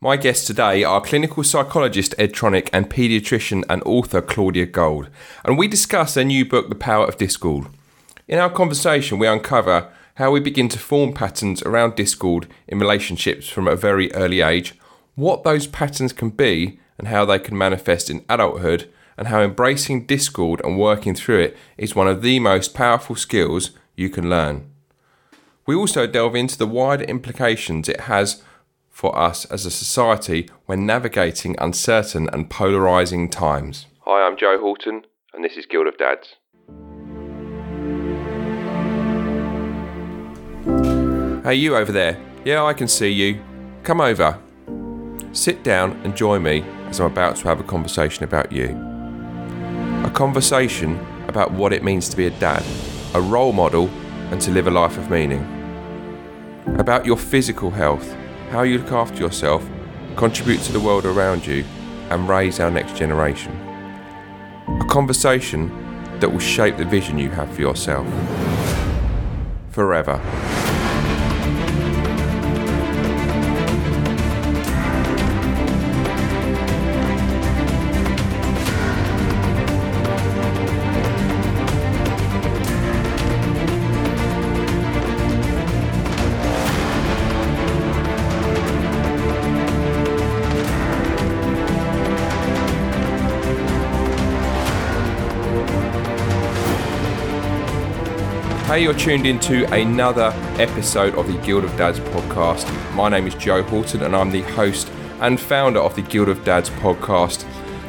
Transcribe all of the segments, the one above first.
My guests today are clinical psychologist Ed Tronick and paediatrician and author Claudia Gold, and we discuss their new book, The Power of Discord. In our conversation, we uncover how we begin to form patterns around discord in relationships from a very early age, what those patterns can be, and how they can manifest in adulthood, and how embracing discord and working through it is one of the most powerful skills you can learn. We also delve into the wider implications it has for us as a society when navigating uncertain and polarising times. Hi, I'm Joe Horton, and this is Guild of Dads. Hey, you over there. Yeah, I can see you. Come over. Sit down and join me as I'm about to have a conversation about you. A conversation about what it means to be a dad, a role model, and to live a life of meaning. About your physical health how you look after yourself, contribute to the world around you, and raise our next generation. A conversation that will shape the vision you have for yourself. Forever. You're tuned into another episode of the Guild of Dads podcast. My name is Joe Horton, and I'm the host and founder of the Guild of Dads podcast,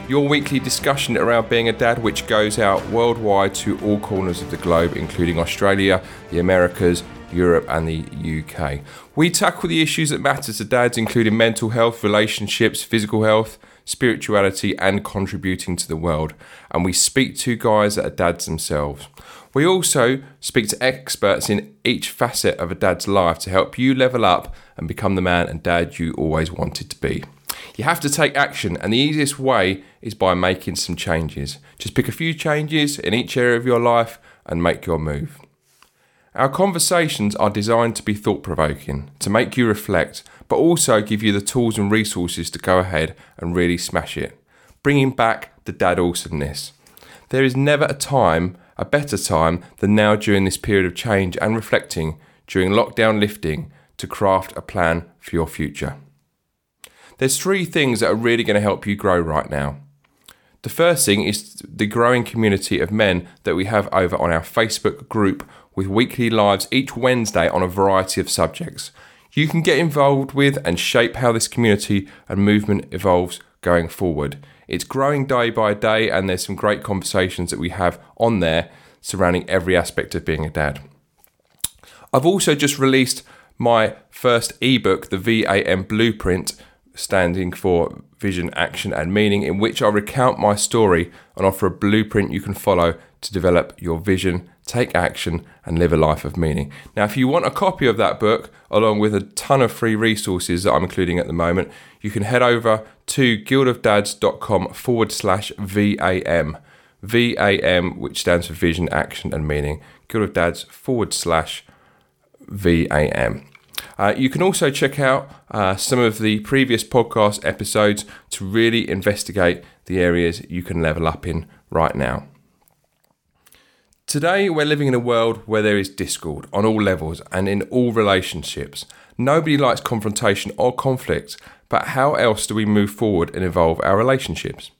your weekly discussion around being a dad, which goes out worldwide to all corners of the globe, including Australia, the Americas, Europe, and the UK. We tackle the issues that matter to dads, including mental health, relationships, physical health, spirituality, and contributing to the world. And we speak to guys that are dads themselves. We also speak to experts in each facet of a dad's life to help you level up and become the man and dad you always wanted to be. You have to take action, and the easiest way is by making some changes. Just pick a few changes in each area of your life and make your move. Our conversations are designed to be thought provoking, to make you reflect, but also give you the tools and resources to go ahead and really smash it, bringing back the dad awesomeness. There is never a time a better time than now during this period of change and reflecting during lockdown lifting to craft a plan for your future. There's three things that are really going to help you grow right now. The first thing is the growing community of men that we have over on our Facebook group with weekly lives each Wednesday on a variety of subjects. You can get involved with and shape how this community and movement evolves going forward. It's growing day by day, and there's some great conversations that we have on there surrounding every aspect of being a dad. I've also just released my first ebook, the VAM Blueprint, standing for Vision, Action, and Meaning, in which I recount my story and offer a blueprint you can follow to develop your vision, take action, and live a life of meaning. Now, if you want a copy of that book, along with a ton of free resources that I'm including at the moment, you can head over to guildofdads.com forward slash VAM. VAM, which stands for Vision, Action, and Meaning. Guild of Dads forward slash VAM. Uh, you can also check out uh, some of the previous podcast episodes to really investigate the areas you can level up in right now. Today, we're living in a world where there is discord on all levels and in all relationships. Nobody likes confrontation or conflict, but how else do we move forward and evolve our relationships?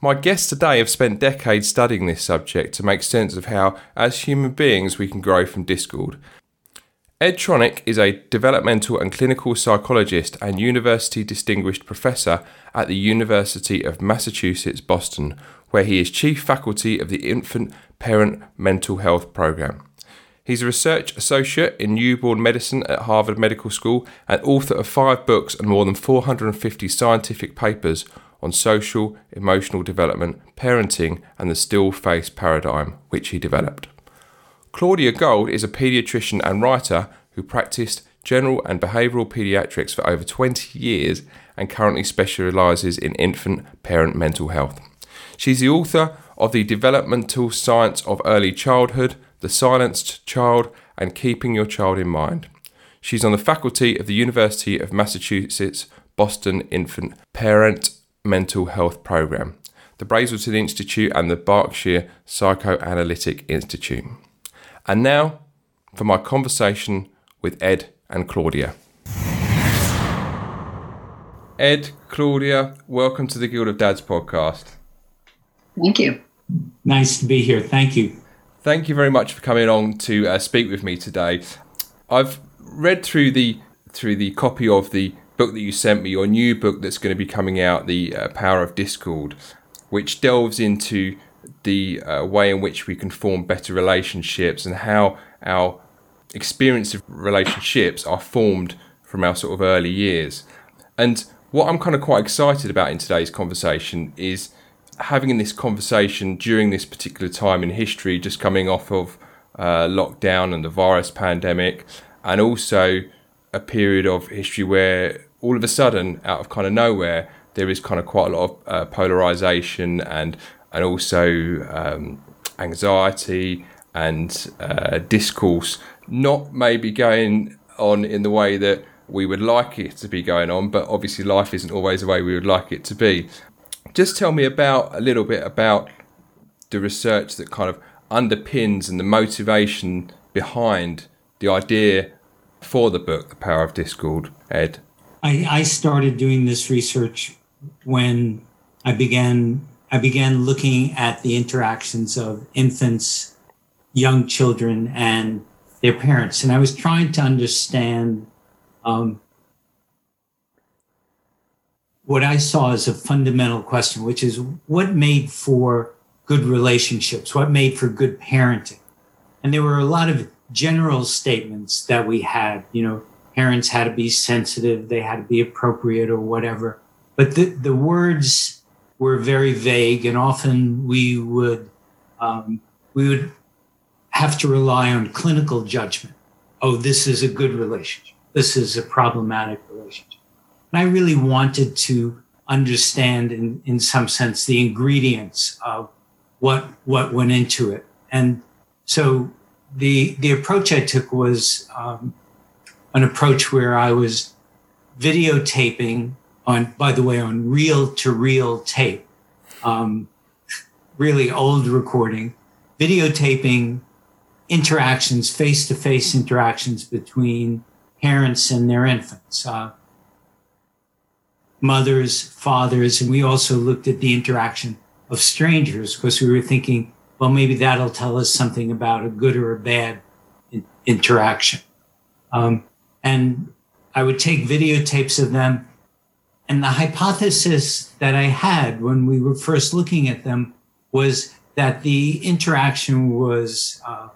My guests today have spent decades studying this subject to make sense of how, as human beings, we can grow from discord. Ed Tronick is a developmental and clinical psychologist and university distinguished professor at the University of Massachusetts Boston, where he is chief faculty of the Infant Parent Mental Health Program. He's a research associate in newborn medicine at Harvard Medical School and author of five books and more than 450 scientific papers on social, emotional development, parenting, and the still face paradigm, which he developed. Claudia Gold is a paediatrician and writer who practiced general and behavioural paediatrics for over 20 years and currently specialises in infant parent mental health. She's the author of The Developmental Science of Early Childhood, The Silenced Child, and Keeping Your Child in Mind. She's on the faculty of the University of Massachusetts Boston Infant Parent Mental Health Program, the Brazelton Institute, and the Berkshire Psychoanalytic Institute. And now for my conversation with Ed and Claudia. Ed, Claudia, welcome to the Guild of Dads podcast. Thank you. Nice to be here. Thank you. Thank you very much for coming along to uh, speak with me today. I've read through the through the copy of the book that you sent me, your new book that's going to be coming out, The uh, Power of Discord, which delves into the uh, way in which we can form better relationships and how our experience of relationships are formed from our sort of early years. And what I'm kind of quite excited about in today's conversation is having this conversation during this particular time in history, just coming off of uh, lockdown and the virus pandemic, and also a period of history where all of a sudden, out of kind of nowhere, there is kind of quite a lot of uh, polarization and and also um, anxiety and uh, discourse, not maybe going on in the way that we would like it to be going on, but obviously life isn't always the way we would like it to be. Just tell me about a little bit about the research that kind of underpins and the motivation behind the idea for the book, The Power of Discord, Ed. I, I started doing this research when I began I began looking at the interactions of infants, young children, and their parents, and I was trying to understand um, what I saw as a fundamental question, which is what made for good relationships, what made for good parenting, and there were a lot of general statements that we had, you know, parents had to be sensitive, they had to be appropriate or whatever. But the, the words were very vague, and often we would um, we would have to rely on clinical judgment. Oh, this is a good relationship. This is a problematic. And I really wanted to understand, in, in some sense, the ingredients of what what went into it. And so the the approach I took was um, an approach where I was videotaping on, by the way, on reel to reel tape, um, really old recording, videotaping interactions, face to face interactions between parents and their infants, uh, mothers, fathers, and we also looked at the interaction of strangers because we were thinking, well, maybe that'll tell us something about a good or a bad in- interaction. Um, and I would take videotapes of them. And the hypothesis that I had when we were first looking at them was that the interaction was uh,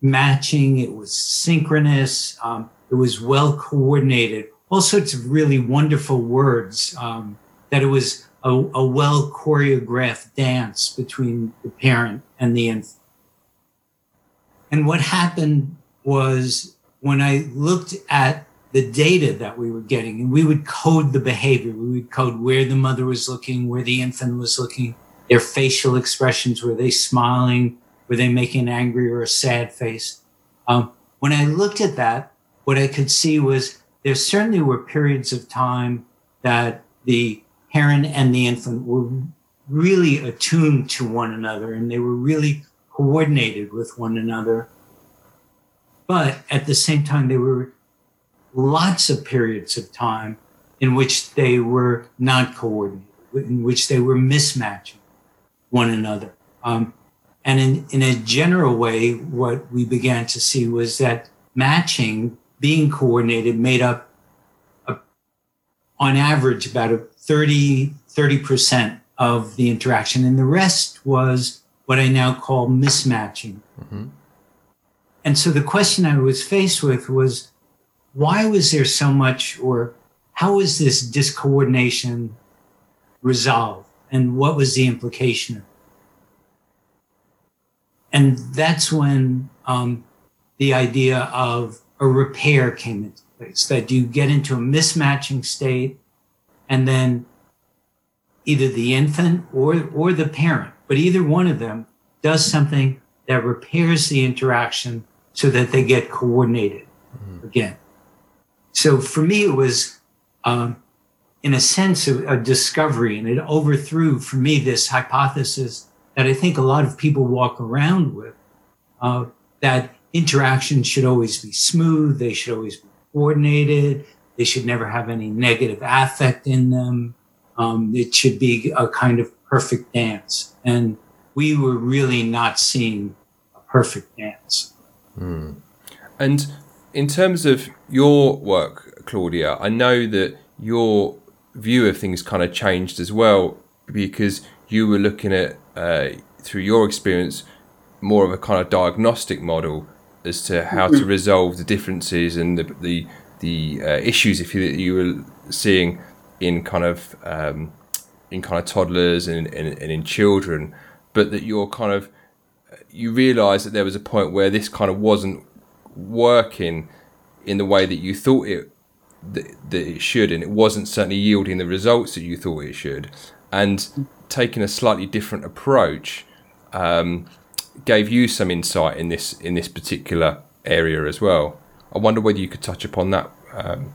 matching, it was synchronous, um, it was well coordinated, all sorts of really wonderful words, um, that it was a, a well choreographed dance between the parent and the infant. And what happened was when I looked at the data that we were getting, and we would code the behavior, we would code where the mother was looking, where the infant was looking, their facial expressions, were they smiling, were they making an angry or a sad face? Um, when I looked at that, what I could see was there certainly were periods of time that the parent and the infant were really attuned to one another and they were really coordinated with one another. But at the same time, there were lots of periods of time in which they were not coordinated, in which they were mismatching one another. Um, and in, in a general way, what we began to see was that matching, being coordinated, made up, a, on average, about a 30, 30% of the interaction. And the rest was what I now call mismatching. Mm-hmm. And so the question I was faced with was why was there so much, or how was this discoordination resolved? And what was the implication of it? And that's when um, the idea of a repair came into place that you get into a mismatching state and then either the infant or, or the parent, but either one of them does something that repairs the interaction so that they get coordinated mm-hmm. again. So for me, it was um, in a sense, a, a, discovery, and it overthrew for me this hypothesis that I think a lot of people walk around with uh, that interactions should always be smooth, they should always be coordinated, they should never have any negative affect in them. Um, it should be a kind of perfect dance. And we were really not seeing a perfect dance. Mm. And in terms of your work, Claudia, I know that your view of things kind of changed as well because you were looking at, uh, through your experience, more of a kind of diagnostic model as to how mm-hmm. to resolve the differences and the the, the uh, issues if you, you were seeing in kind of um, in kind of toddlers and, and, and in children, but that you're kind of you realise that there was a point where this kind of wasn't working in the way that you thought it that, that it should, and it wasn't certainly yielding the results that you thought it should, and taking a slightly different approach um, gave you some insight in this in this particular area as well. I wonder whether you could touch upon that. Um,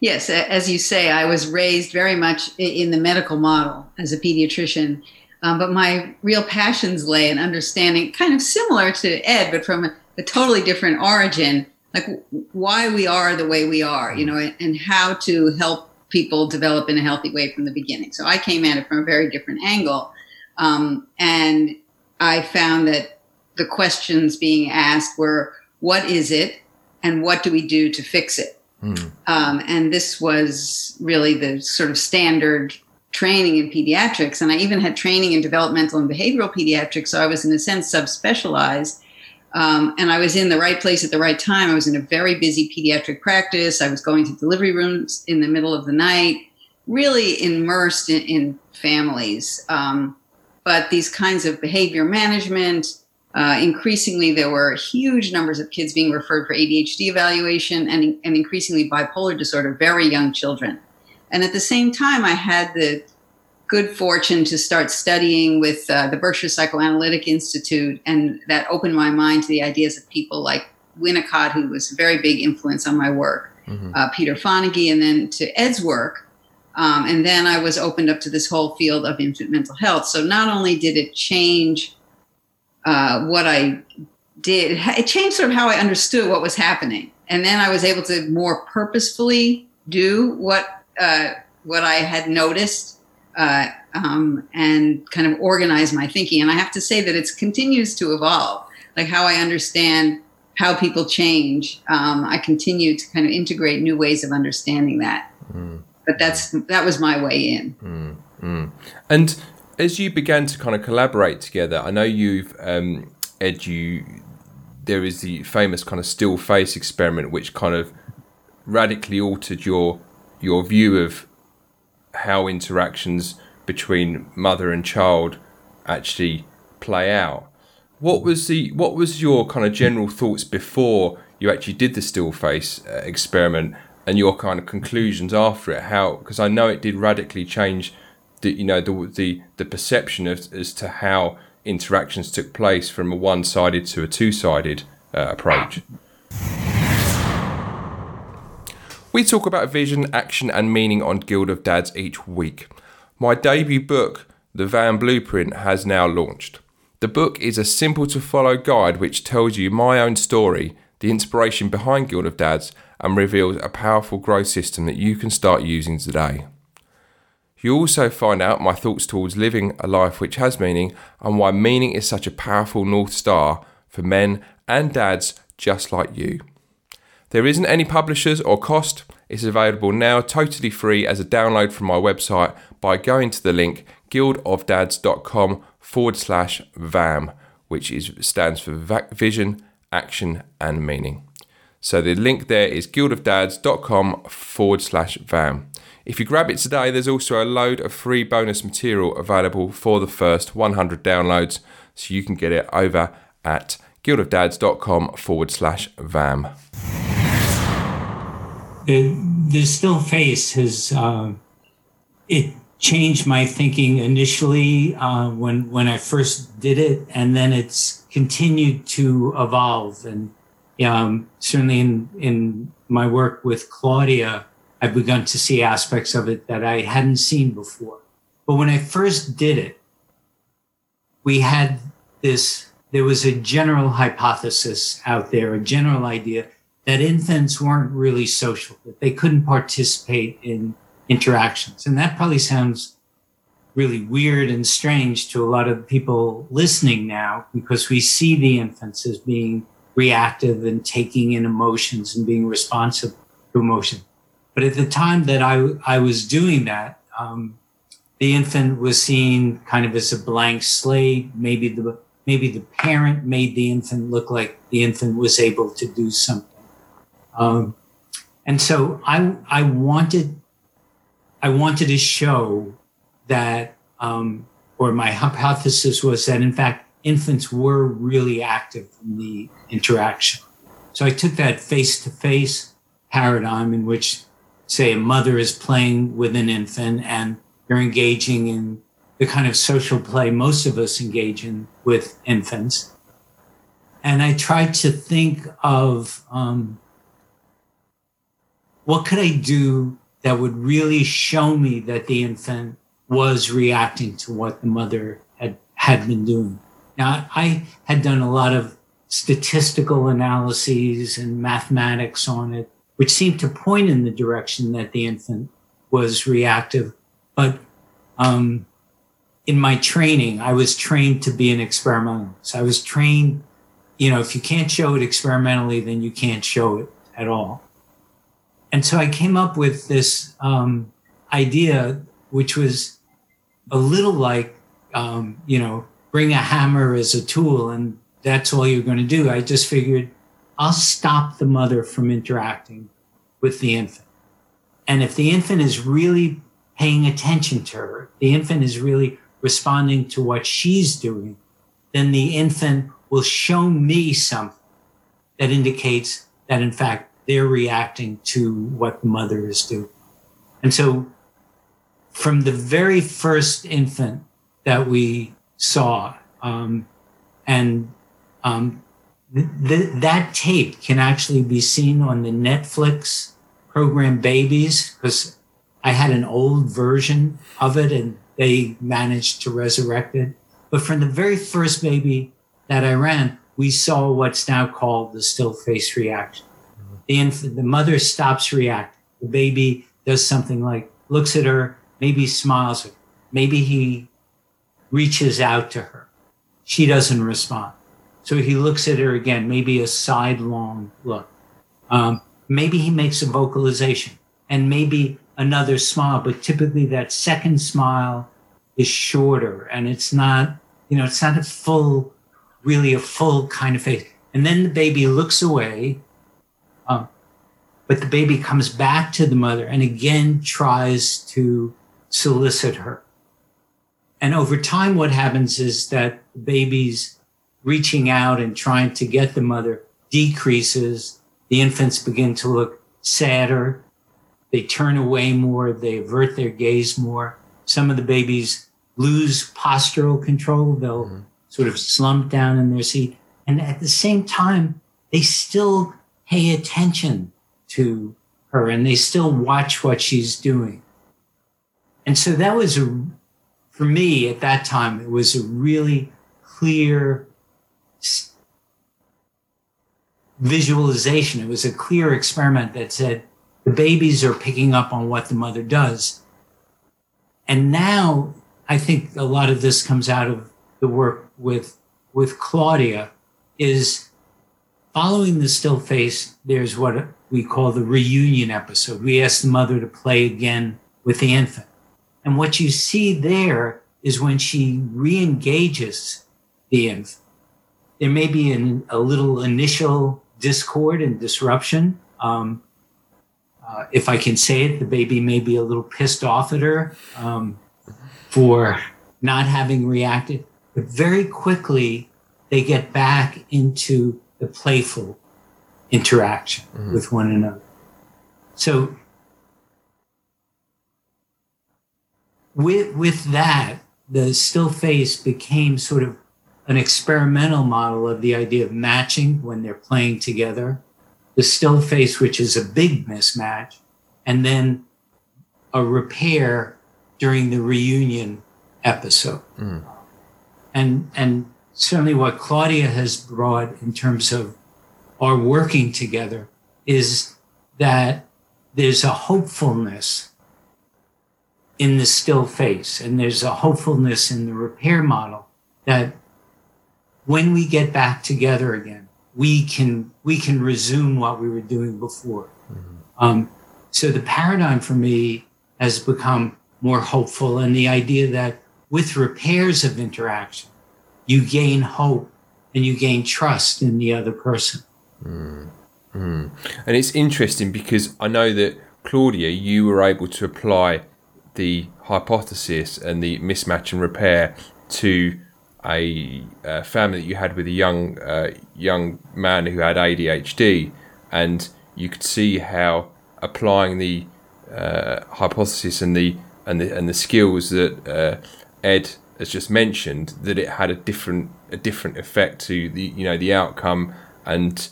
Yes, as you say, I was raised very much in the medical model as a pediatrician, um, but my real passions lay in understanding, kind of similar to Ed, but from a, a, totally different origin, like why we are the way we are, you know, and how to help people develop in a healthy way from the beginning. So I came at it from a very different angle, um, and I found that the questions being asked were, "What is it?" and "What do we do to fix it?" Mm. Um, and this was really the sort of standard training in pediatrics. And I even had training in developmental and behavioral pediatrics. So I was, in a sense, subspecialized. Um, and I was in the right place at the right time. I was in a very busy pediatric practice. I was going to delivery rooms in the middle of the night, really immersed in, in families. Um, but these kinds of behavior management, uh, increasingly, there were huge numbers of kids being referred for ADHD evaluation and, and increasingly bipolar disorder, very young children. And at the same time, I had the good fortune to start studying with uh, the Berkshire Psychoanalytic Institute, and that opened my mind to the ideas of people like Winnicott, who was a very big influence on my work, mm-hmm. uh, Peter Fonagy, and then to Ed's work. Um, and then I was opened up to this whole field of infant mental health. So not only did it change uh, what I did, it changed sort of how I understood what was happening. And then I was able to more purposefully do what uh, what I had noticed uh, um, and kind of organize my thinking. And I have to say that it continues to evolve, like how I understand how people change. Um, I continue to kind of integrate new ways of understanding that. Mm. But that's that was my way in. Mm. Mm. And as you began to kind of collaborate together, I know you've um, Ed, you there is the famous kind of still face experiment, which kind of radically altered your your view of how interactions between mother and child actually play out. What was the what was your kind of general thoughts before you actually did the still face uh, experiment and your kind of conclusions after it? How because I know it did radically change the you know the the, the perception of, as to how interactions took place from a one-sided to a two-sided uh, approach. We talk about vision, action, and meaning on Guild of Dads each week. My debut book, The VAM Blueprint, has now launched. The book is a simple to follow guide which tells you my own story, the inspiration behind Guild of Dads, and reveals a powerful growth system that you can start using today. You also find out my thoughts towards living a life which has meaning and why meaning is such a powerful North Star for men and dads just like you. There isn't any publishers or cost. It's available now totally free as a download from my website by going to the link guildofdads.com forward slash VAM, which is stands for Vision, Action and Meaning. So the link there is guildofdads.com forward slash VAM. If you grab it today, there's also a load of free bonus material available for the first 100 downloads, so you can get it over at guildofdads.com forward slash VAM. The, the still face has uh, it changed my thinking initially uh, when when I first did it, and then it's continued to evolve. And um, certainly in in my work with Claudia, I've begun to see aspects of it that I hadn't seen before. But when I first did it, we had this, there was a general hypothesis out there, a general idea that infants weren't really social, that they couldn't participate in interactions. And that probably sounds really weird and strange to a lot of people listening now because we see the infants as being reactive and taking in emotions and being responsive to emotion. But at the time that I, I was doing that, um, the infant was seen kind of as a blank slate. Maybe the maybe the parent made the infant look like the infant was able to do something. Um, and so I I wanted I wanted to show that, um, or my hypothesis was that in fact infants were really active in the interaction. So I took that face to face paradigm in which, say, a mother is playing with an infant and they're engaging in the kind of social play most of us engage in with infants. And I tried to think of um, what could I do that would really show me that the infant was reacting to what the mother had, had been doing. Now, I had done a lot of statistical analyses and mathematics on it, which seemed to point in the direction that the infant was reactive. But um, in my training, I was trained to be an experimentalist. I was trained, you know, if you can't show it experimentally, then you can't show it at all. And so I came up with this um, idea, which was a little like, um, you know, bring a hammer as a tool and that's all you're going to do. I just figured I'll stop the mother from interacting with the infant. And if the infant is really paying attention to her, the infant is really responding to what she's doing, then the infant will show me something that indicates that, in fact, they're reacting to what the mother is doing. And so, from the very first infant that we saw. Um, and um, th- th- that tape can actually be seen on the Netflix program Babies, because I had an old version of it and they managed to resurrect it. But from the very first baby that I ran, we saw what's now called the still face reaction. The infant, the mother stops reacting. The baby does something like looks at her, maybe smiles, maybe he reaches out to her. She doesn't respond. So he looks at her again, maybe a sidelong look. Um, maybe he makes a vocalization and maybe another smile, but typically that second smile is shorter and it's not, you know, it's not a full, really a full kind of face. And then the baby looks away, um, but the baby comes back to the mother and again tries to solicit her. And over time, what happens is that babies reaching out and trying to get the mother decreases. The infants begin to look sadder. They turn away more. They avert their gaze more. Some of the babies lose postural control. They'll mm-hmm. sort of slump down in their seat. And at the same time, they still pay attention to her and they still watch what she's doing. And so that was a for me at that time, it was a really clear visualization. It was a clear experiment that said the babies are picking up on what the mother does. And now I think a lot of this comes out of the work with, with Claudia is following the still face. There's what we call the reunion episode. We ask the mother to play again with the infant. And what you see there is when she re-engages the infant. There may be an, a little initial discord and disruption. Um, uh, if I can say it, the baby may be a little pissed off at her um, for not having reacted. But very quickly, they get back into the playful interaction mm-hmm. with one another. So with with that, the still face became sort of an experimental model of the idea of matching when they're playing together. The still face, which is a big mismatch, and then a repair during the reunion episode. Mm. And and certainly what Claudia has brought in terms of our working together is that there's a hopefulness in the still face and there's a hopefulness in the repair model that when we get back together again we can we can resume what we were doing before mm-hmm. um, so the paradigm for me has become more hopeful and the idea that with repairs of interaction you gain hope and you gain trust in the other person mm. Mm. And it's interesting because I know that Claudia, you were able to apply the hypothesis and the mismatch and repair to a, a family that you had with a young uh, young man who had ADHD, and you could see how applying the uh, hypothesis and the and the and the skills that uh, Ed has just mentioned that it had a different a different effect to the you know the outcome and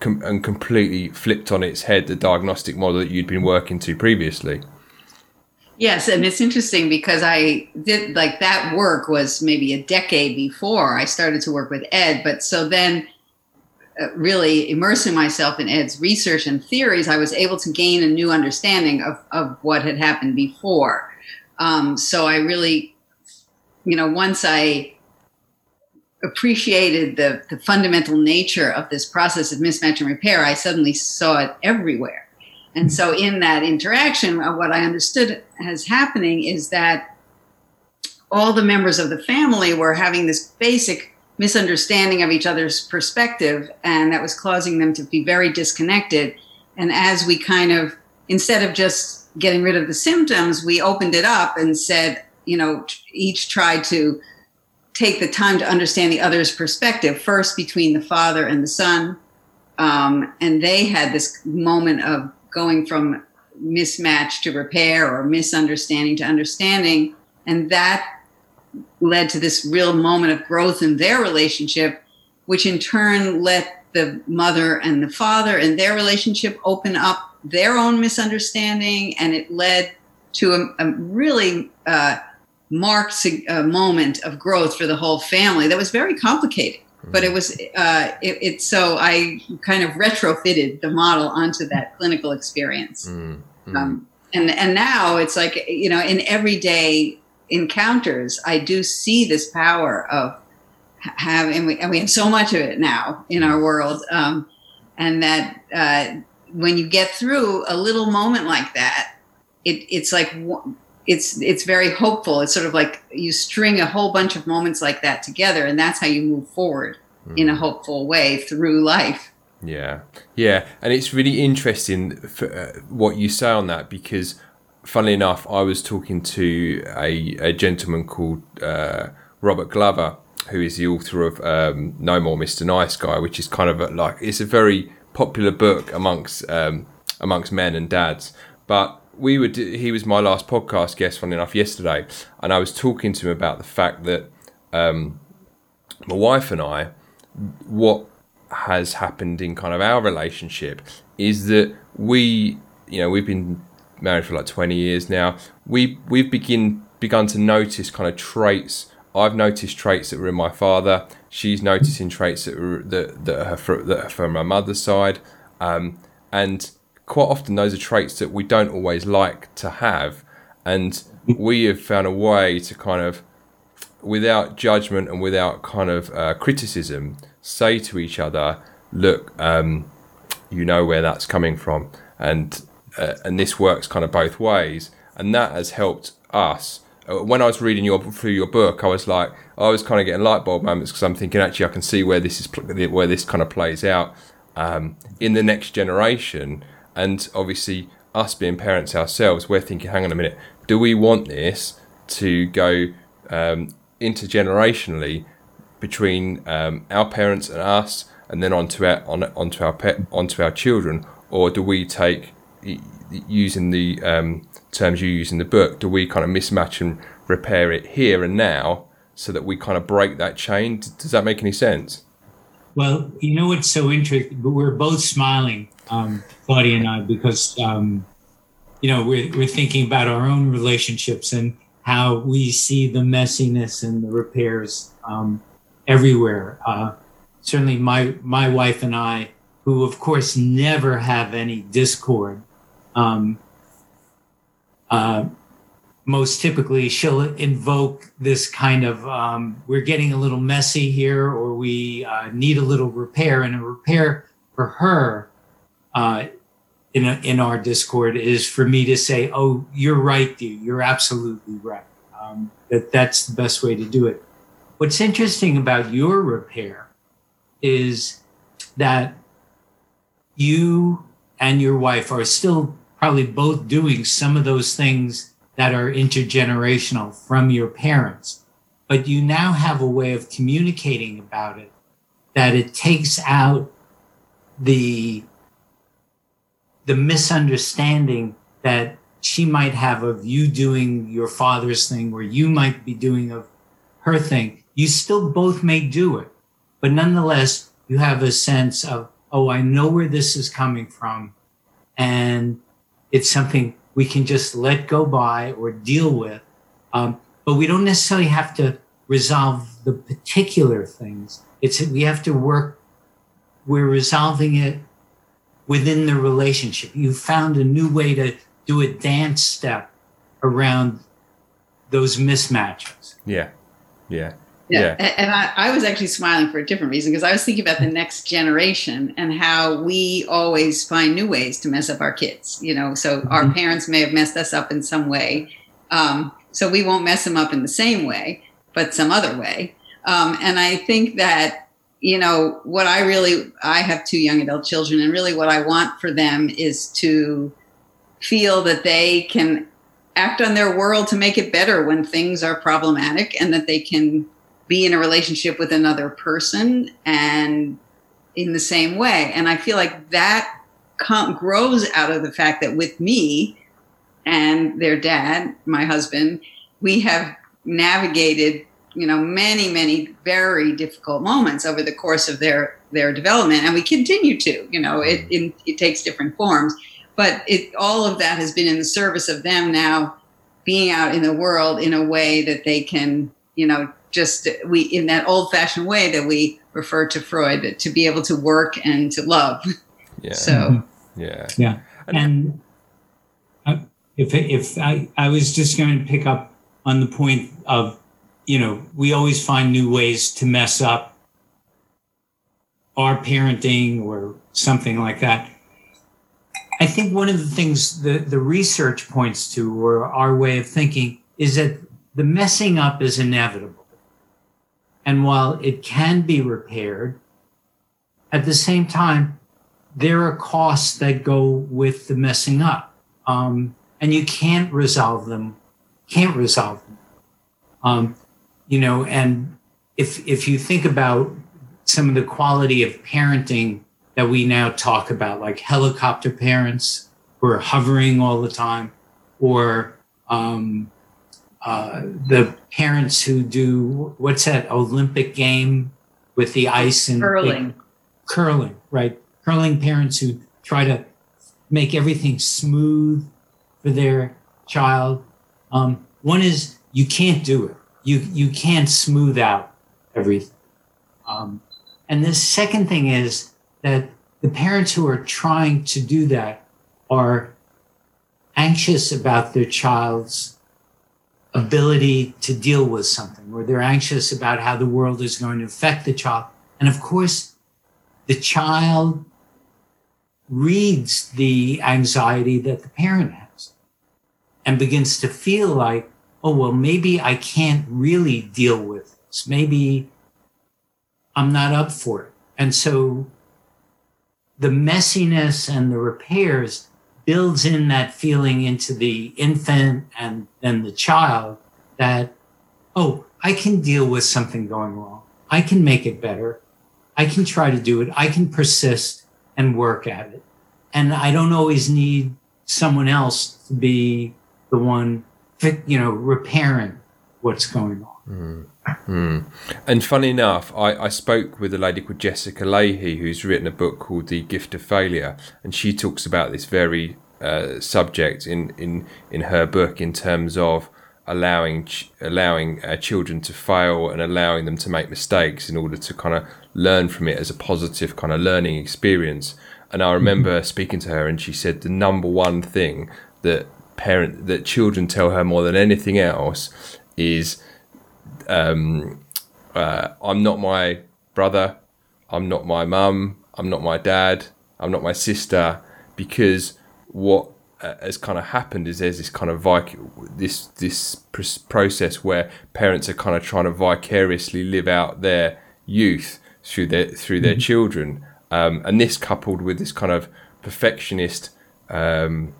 com- and completely flipped on its head the diagnostic model that you'd been working to previously. Yes, and it's interesting because I did like that work was maybe a decade before I started to work with Ed, but so then uh, really immersing myself in Ed's research and theories, I was able to gain a new understanding of, of what had happened before. Um, so I really, you know, once I appreciated the, the fundamental nature of this process of mismatch and repair, I suddenly saw it everywhere. And so, in that interaction, uh, what I understood as happening is that all the members of the family were having this basic misunderstanding of each other's perspective, and that was causing them to be very disconnected. And as we kind of, instead of just getting rid of the symptoms, we opened it up and said, you know, each tried to take the time to understand the other's perspective first between the father and the son um, and they had this moment of going from mismatch to repair or misunderstanding to understanding. And that led to this real moment of growth in their relationship which in turn let the mother and the father and their relationship open up their own misunderstanding. And it led to a, a really uh, marked a moment of growth for the whole family that was very complicated but it was uh, it, it, so i kind of retrofitted the model onto that clinical experience mm-hmm. um, and and now it's like you know in everyday encounters i do see this power of having and we, and we have so much of it now in our world um, and that uh, when you get through a little moment like that it, it's like it's it's very hopeful. It's sort of like you string a whole bunch of moments like that together, and that's how you move forward mm. in a hopeful way through life. Yeah, yeah, and it's really interesting for, uh, what you say on that because, funnily enough, I was talking to a, a gentleman called uh, Robert Glover, who is the author of um, No More Mr. Nice Guy, which is kind of a, like it's a very popular book amongst um, amongst men and dads, but we would he was my last podcast guest funny enough yesterday and i was talking to him about the fact that um, my wife and i what has happened in kind of our relationship is that we you know we've been married for like 20 years now. We we've begin begun to notice kind of traits. I've noticed traits that were in my father. She's noticing traits that were that, that are, that are from my mother's side. Um, and quite often those are traits that we don't always like to have. And we have found a way to kind of, without judgment and without kind of uh, criticism, say to each other, look, um, you know where that's coming from. And, uh, and this works kind of both ways. And that has helped us uh, when I was reading your through your book, I was like, I was kind of getting light bulb moments because I'm thinking, actually, I can see where this is where this kind of plays out um, in the next generation. And obviously, us being parents ourselves, we're thinking, hang on a minute, do we want this to go um, intergenerationally between um, our parents and us, and then onto our on, onto our pet onto our children, or do we take using the um, terms you use in the book? Do we kind of mismatch and repair it here and now, so that we kind of break that chain? Does that make any sense? Well, you know what's so interesting, we're both smiling um, Claudia and I, because um, you know, we're, we're thinking about our own relationships and how we see the messiness and the repairs um, everywhere. Uh, certainly, my my wife and I, who of course never have any discord, um, uh, most typically she'll invoke this kind of um, we're getting a little messy here, or we uh, need a little repair, and a repair for her. Uh, in, a, in our discord is for me to say, "Oh, you're right, dude. You're absolutely right. Um, that that's the best way to do it." What's interesting about your repair is that you and your wife are still probably both doing some of those things that are intergenerational from your parents, but you now have a way of communicating about it that it takes out the the misunderstanding that she might have of you doing your father's thing or you might be doing of her thing you still both may do it. But nonetheless you have a sense of oh i know where this is coming from. And it's something we can just let go by or deal with. Um, but we don't necessarily have to resolve the particular things. It's we have to work we're resolving it within the relationship. You found a new way to do a dance step around those mismatches. Yeah. Yeah. Yeah. yeah. And I, I was actually smiling for a different reason because I was thinking about the next generation and how we always find new ways to mess up our kids. You know, so mm-hmm. our parents may have messed us up in some way. Um, so we won't mess them up in the same way, but some other way. Um, and I think that you know what i really i have two young adult children and really what i want for them is to feel that they can act on their world to make it better when things are problematic and that they can be in a relationship with another person and in the same way. And i feel like that com- grows out of the fact that with me and their dad my husband we have navigated you know many many very difficult moments over the course of their their development and we continue to you know it mm-hmm. it, it takes different forms. But it all of that has been in the service of them now being out in the world in a way that they can you know just we in that old fashioned way that we refer to freud to be able to work and to love. Yeah. So. Mm-hmm. yeah. Yeah. And uh, if if i i was just going to pick up on the point of you know, we always find new ways to mess up our parenting or something like that. I think one of the things the, the research points to, or our way of thinking, is that the messing up is inevitable. And while it can be repaired, at the same time, there are costs that go with the messing up. Um, and you can't resolve them, can't resolve them. Um, you know, and if if you think about some of the quality of parenting that we now talk about, like helicopter parents who are hovering all the time, or um, uh, the parents who do what's that Olympic game with the ice and curling, curling, right? Curling parents who try to make everything smooth for their child. Um, one is you can't do it you you can't smooth out everything. Um, and the second thing is that the parents who are trying to do that are anxious about their child's ability to deal with something, or they're anxious about how the world is going to affect the child. And of course, the child reads the anxiety that the parent has and begins to feel like oh, well, maybe I can't really deal with this. Maybe I'm not up for it. And so the messiness and the repairs builds in that feeling into the infant and then the child that, oh, I can deal with something going wrong. I can make it better. I can try to do it. I can persist and work at it. And I don't always need someone else to be the one you know, repairing what's going on. Mm. Mm. And funny enough, I, I spoke with a lady called Jessica Lahey, who's written a book called The Gift of Failure, and she talks about this very uh, subject in, in in her book in terms of allowing ch- allowing uh, children to fail and allowing them to make mistakes in order to kind of learn from it as a positive kind of learning experience. And I remember mm-hmm. speaking to her, and she said the number one thing that parent that children tell her more than anything else is, um, uh, "I'm not my brother, I'm not my mum, I'm not my dad, I'm not my sister," because what uh, has kind of happened is there's this kind of vic- this this pr- process where parents are kind of trying to vicariously live out their youth through their through their mm-hmm. children, um, and this coupled with this kind of perfectionist, um,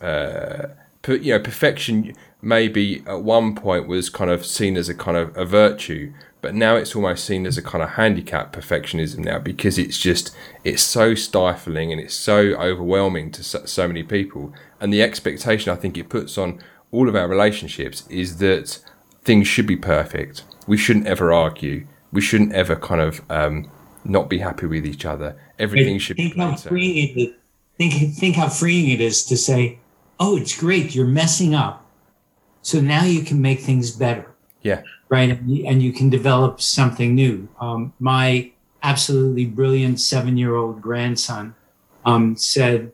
uh, you know, perfection maybe at one point was kind of seen as a kind of a virtue, but now it's almost seen as a kind of handicap perfectionism now because it's just it's so stifling and it's so overwhelming to so, so many people and the expectation I think it puts on all of our relationships is that things should be perfect. We shouldn't ever argue. We shouldn't ever kind of um, not be happy with each other. Everything should think be how freeing it. Think, think how freeing it is to say, oh, it's great. You're messing up. So now you can make things better. Yeah. Right. And you, can develop something new. Um, my absolutely brilliant seven year old grandson um, said,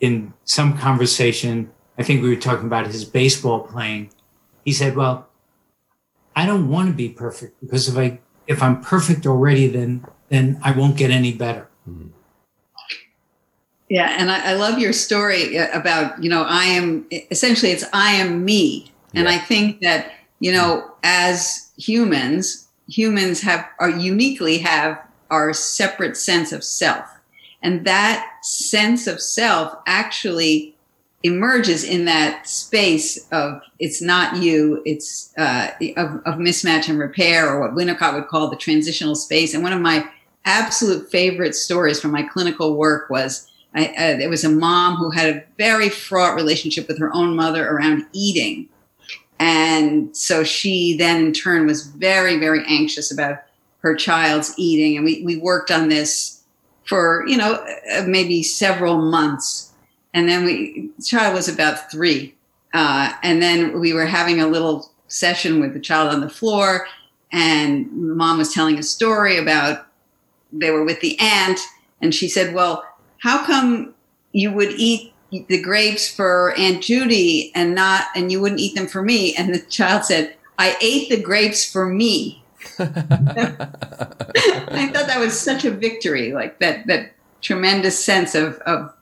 in some conversation, I think we were talking about his baseball playing. He said, "Well, I don't want to be perfect because if I if I'm perfect already, then then I won't get any better." Mm-hmm. Yeah, and I, I, love your story about you know I am essentially it's I am me, and yeah. I think that you know as humans, humans have are uniquely have our separate sense of self and that sense of self actually emerges in that space of it's not you, it's uh, of, of, mismatch and repair, or what Winnicott would call the transitional space. And one of my absolute favorite stories from my clinical work was I, uh, was a mom who had a very fraught relationship with her own mother around eating. And so she then, in turn, was very, very anxious about her child's eating. And we, we worked on this for you know uh, maybe several months and then we the child was about three uh, and then we were having a little session with the child on the floor and mom was telling a story about they were with the aunt and she said well how come you would eat the grapes for aunt judy and not and you wouldn't eat them for me and the child said i ate the grapes for me I thought that was such a victory, like that that tremendous sense of of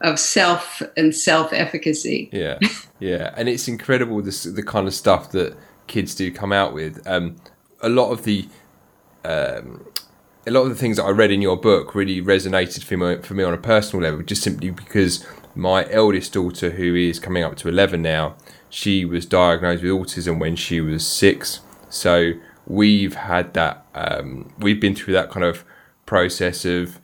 of self and self efficacy. Yeah, yeah, and it's incredible this the kind of stuff that kids do come out with. Um, a lot of the um, a lot of the things that I read in your book really resonated for me, for me on a personal level, just simply because my eldest daughter, who is coming up to 11 now, she was diagnosed with autism when she was six. So we've had that um, we've been through that kind of process of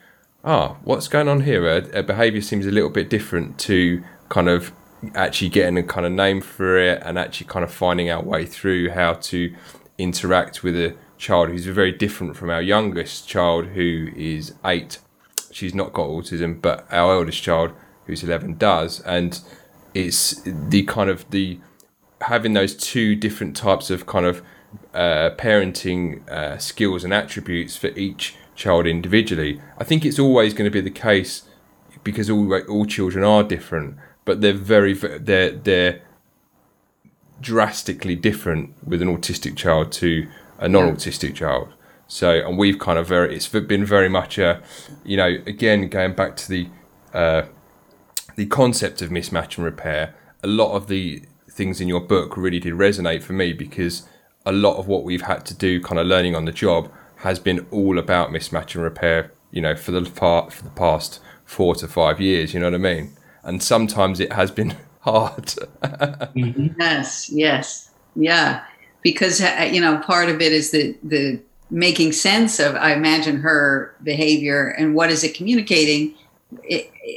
ah oh, what's going on here Her, behavior seems a little bit different to kind of actually getting a kind of name for it and actually kind of finding our way through how to interact with a child who's very different from our youngest child who is eight she's not got autism but our eldest child who's 11 does and it's the kind of the having those two different types of kind of uh, parenting uh, skills and attributes for each child individually. I think it's always going to be the case because all all children are different, but they're very they're they're drastically different with an autistic child to a non-autistic child. So, and we've kind of very it's been very much a, you know, again going back to the uh, the concept of mismatch and repair. A lot of the things in your book really did resonate for me because a lot of what we've had to do, kind of learning on the job, has been all about mismatch and repair. You know, for the part for the past four to five years. You know what I mean? And sometimes it has been hard. Mm-hmm. yes, yes, yeah. Because uh, you know, part of it is the the making sense of, I imagine, her behavior and what is it communicating.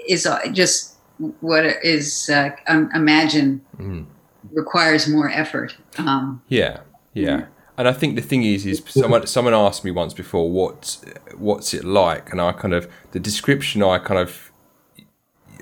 Is uh, just what is uh, imagine mm. requires more effort. Um, yeah, yeah. And I think the thing is, is someone someone asked me once before, what's what's it like? And I kind of the description I kind of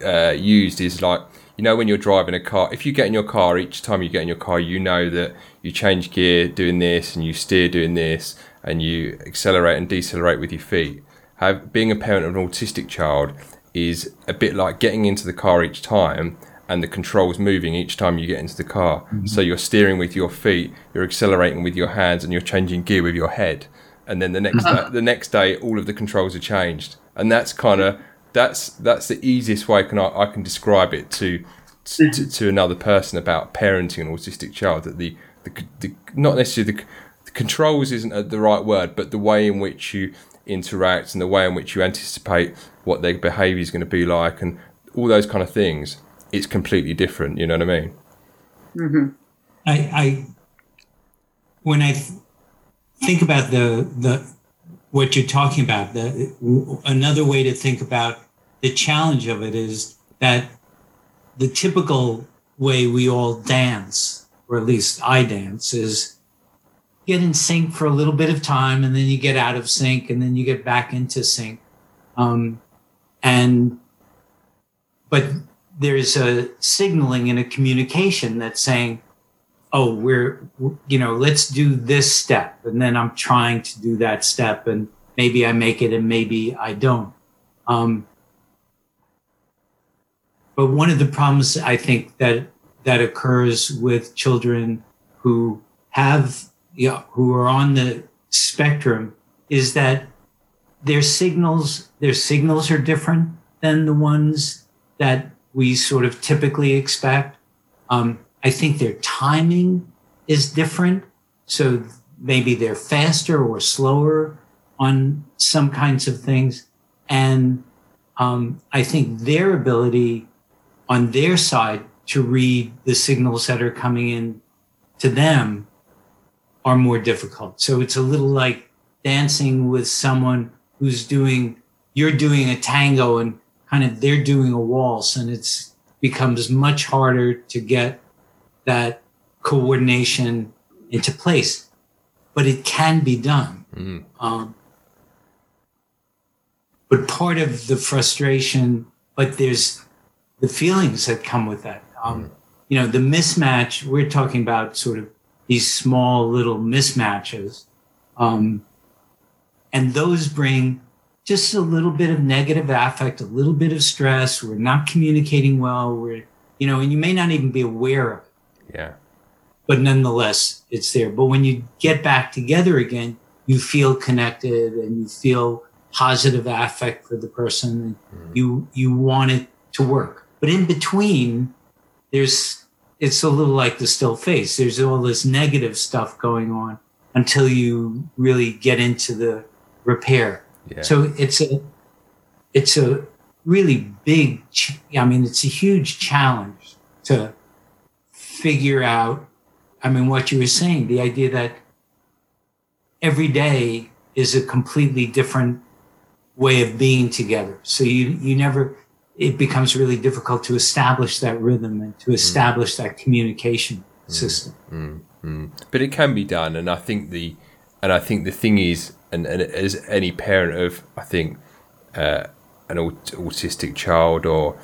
uh, used is like you know when you're driving a car if you get in your car each time you get in your car you know that you change gear doing this and you steer doing this and you accelerate and decelerate with your feet. Have being a parent of an autistic child is a bit like getting into the car each time and the controls moving each time you get into the car. Mm-hmm. so you're steering with your feet you're accelerating with your hands and you're changing gear with your head. And then the next day, the next day all of the controls are changed. And that's kind of that's that's the easiest way I can I, can describe it to, to, to another person about parenting an autistic child that the, the, the not necessarily the, the, controls isn't the right word but the way in which you interact and the way in which you anticipate what their behavior is going to be like and all those kind of things it's completely different you know what i mean mm-hmm. I, I when i th- think about the the what you're talking about. The, another way to think about the challenge of it is that the typical way we all dance, or at least I dance, is get in sync for a little bit of time and then you get out of sync and then you get back into sync. Um, and, but there's a signaling and a communication that's saying, oh, we're, you know, let's do this step. And then I'm trying to do that step and maybe I make it and maybe I don't. Um, but one of the problems I think that that occurs with children who have, you know, who are on the spectrum is that their signals, their signals are different than the ones that we sort of typically expect. Um, I think their timing is different. So maybe they're faster or slower on some kinds of things. And um, I think their ability on their side to read the signals that are coming in to them are more difficult. So it's a little like dancing with someone who's doing, you're doing a tango and kind of they're doing a waltz and it's becomes much harder to get that coordination into place, but it can be done. Mm. Um, but part of the frustration, but there's the feelings that come with that. Um, mm. You know, the mismatch, we're talking about sort of these small little mismatches. Um, and those bring just a little bit of negative affect, a little bit of stress. We're not communicating well. We're, you know, and you may not even be aware of it. Yeah. But nonetheless, it's there. But when you get back together again, you feel connected and you feel positive affect for the person. Mm. You you want it to work. But in between, there's it's a little like the still face. There's all this negative stuff going on until you really get into the repair. Yeah. So it's a it's a really big. I mean, it's a huge challenge to figure out. I mean, what you were saying, the idea that every day is a completely different way of being together. So you you never it becomes really difficult to establish that rhythm and to establish mm. that communication mm. system. Mm. But it can be done, and I think the and I think the thing is, and, and as any parent of I think uh, an autistic child or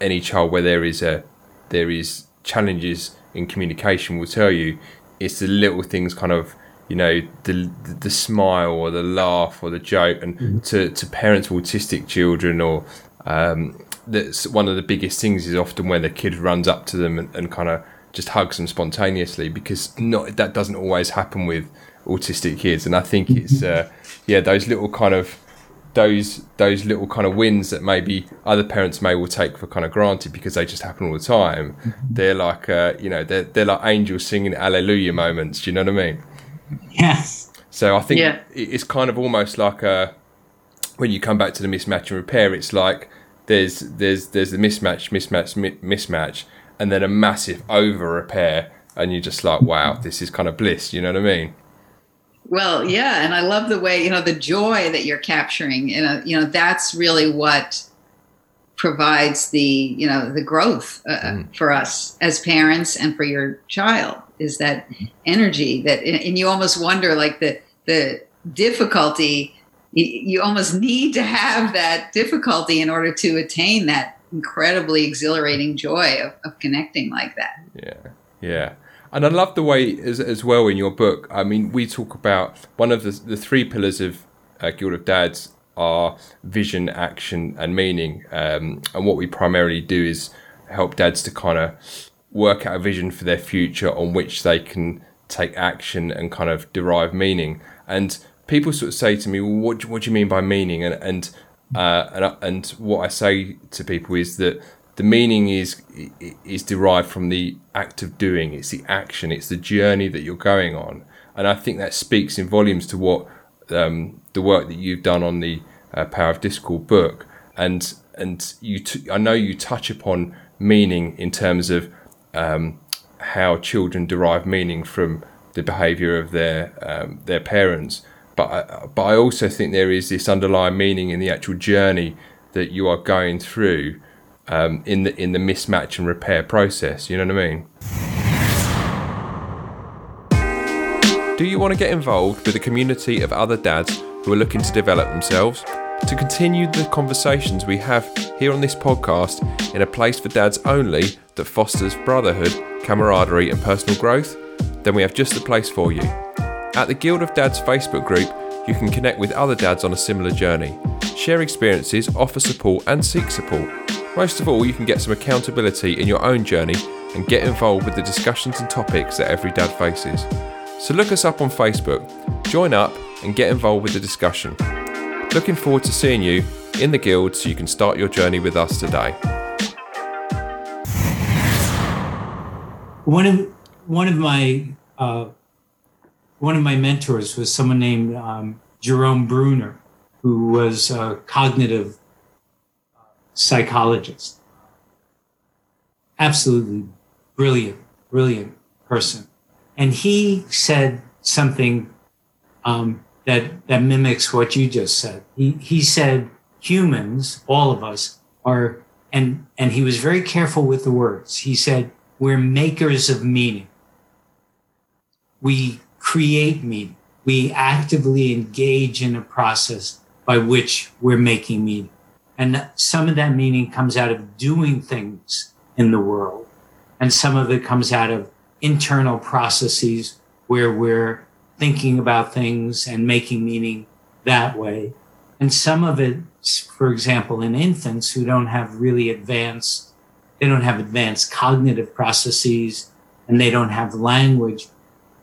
any child where there is a there is challenges in communication will tell you it's the little things kind of you know the the smile or the laugh or the joke and mm-hmm. to, to parents of autistic children or um, that's one of the biggest things is often when the kid runs up to them and, and kind of just hugs them spontaneously because not that doesn't always happen with autistic kids and I think it's uh, yeah those little kind of those those little kind of wins that maybe other parents may will take for kind of granted because they just happen all the time mm-hmm. they're like uh, you know they're, they're like angels singing hallelujah moments do you know what I mean Yes. So I think yeah. it's kind of almost like a when you come back to the mismatch and repair, it's like there's there's there's the mismatch, mismatch, mismatch, and then a massive over repair, and you're just like, wow, this is kind of bliss. You know what I mean? Well, yeah, and I love the way you know the joy that you're capturing. You know, you know that's really what provides the you know the growth uh, mm. for us as parents and for your child is that energy that and you almost wonder like the the difficulty you almost need to have that difficulty in order to attain that incredibly exhilarating joy of, of connecting like that. Yeah, yeah. And I love the way, as, as well, in your book. I mean, we talk about one of the, the three pillars of uh, Guild of Dads are vision, action, and meaning. Um, and what we primarily do is help dads to kind of work out a vision for their future on which they can take action and kind of derive meaning. And people sort of say to me, well, what, what do you mean by meaning? And, and, uh, and, and what I say to people is that the meaning is is derived from the act of doing. It's the action. It's the journey that you're going on, and I think that speaks in volumes to what um, the work that you've done on the uh, Power of Discord book. And and you, t- I know you touch upon meaning in terms of um, how children derive meaning from the behaviour of their um, their parents. But I, but I also think there is this underlying meaning in the actual journey that you are going through um, in the in the mismatch and repair process. You know what I mean? Do you want to get involved with a community of other dads who are looking to develop themselves? To continue the conversations we have here on this podcast in a place for dads only that fosters brotherhood, camaraderie, and personal growth, then we have just the place for you. At the Guild of Dads Facebook group, you can connect with other dads on a similar journey, share experiences, offer support, and seek support. Most of all, you can get some accountability in your own journey and get involved with the discussions and topics that every dad faces. So look us up on Facebook, join up, and get involved with the discussion. Looking forward to seeing you in the Guild so you can start your journey with us today. One of one of my uh, one of my mentors was someone named um, Jerome Bruner, who was a cognitive uh, psychologist. Absolutely brilliant, brilliant person. And he said something um, that that mimics what you just said. He he said humans, all of us, are and and he was very careful with the words. He said we're makers of meaning. We create meaning. We actively engage in a process by which we're making meaning. And some of that meaning comes out of doing things in the world. And some of it comes out of internal processes where we're thinking about things and making meaning that way. And some of it, for example, in infants who don't have really advanced, they don't have advanced cognitive processes and they don't have language,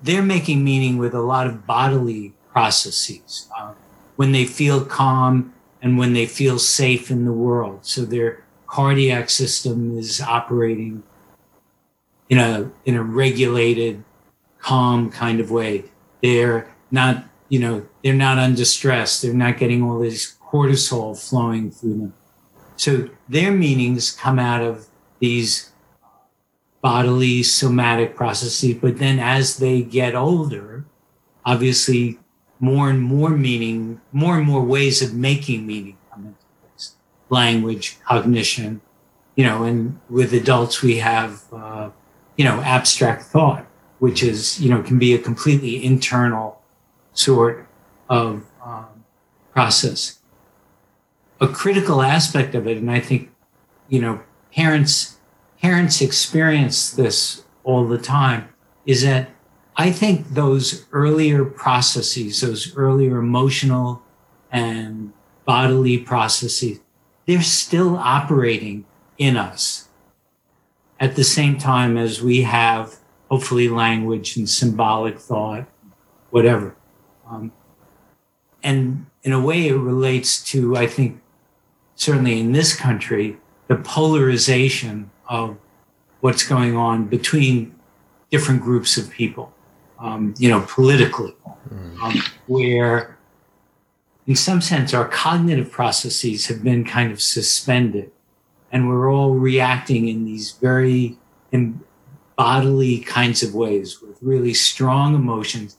they're making meaning with a lot of bodily processes. Um, when they feel calm and when they feel safe in the world. So their cardiac system is operating in a, in a regulated, calm kind of way they're not, you know, they're not under stress. They're not getting all this cortisol flowing through them. So their meanings come out of these bodily somatic processes. But then as they get older, obviously more and more meaning, more and more ways of making meaning come into place. Language, cognition, you know, and with adults we have, uh, you know, abstract thought which is, you know, can be a completely internal sort of um, process. A critical aspect of it, and I think, you know, parents parents experience this all the time, is that I think those earlier processes, those earlier emotional and bodily processes, they're still operating in us at the same time as we have hopefully language and symbolic thought, whatever. Um, and in a way, it relates to, I think, certainly in this country, the polarization of what's going on between different groups of people, um, you know, politically, mm. um, where in some sense our cognitive processes have been kind of suspended and we're all reacting in these very bodily kinds of ways with really strong emotions,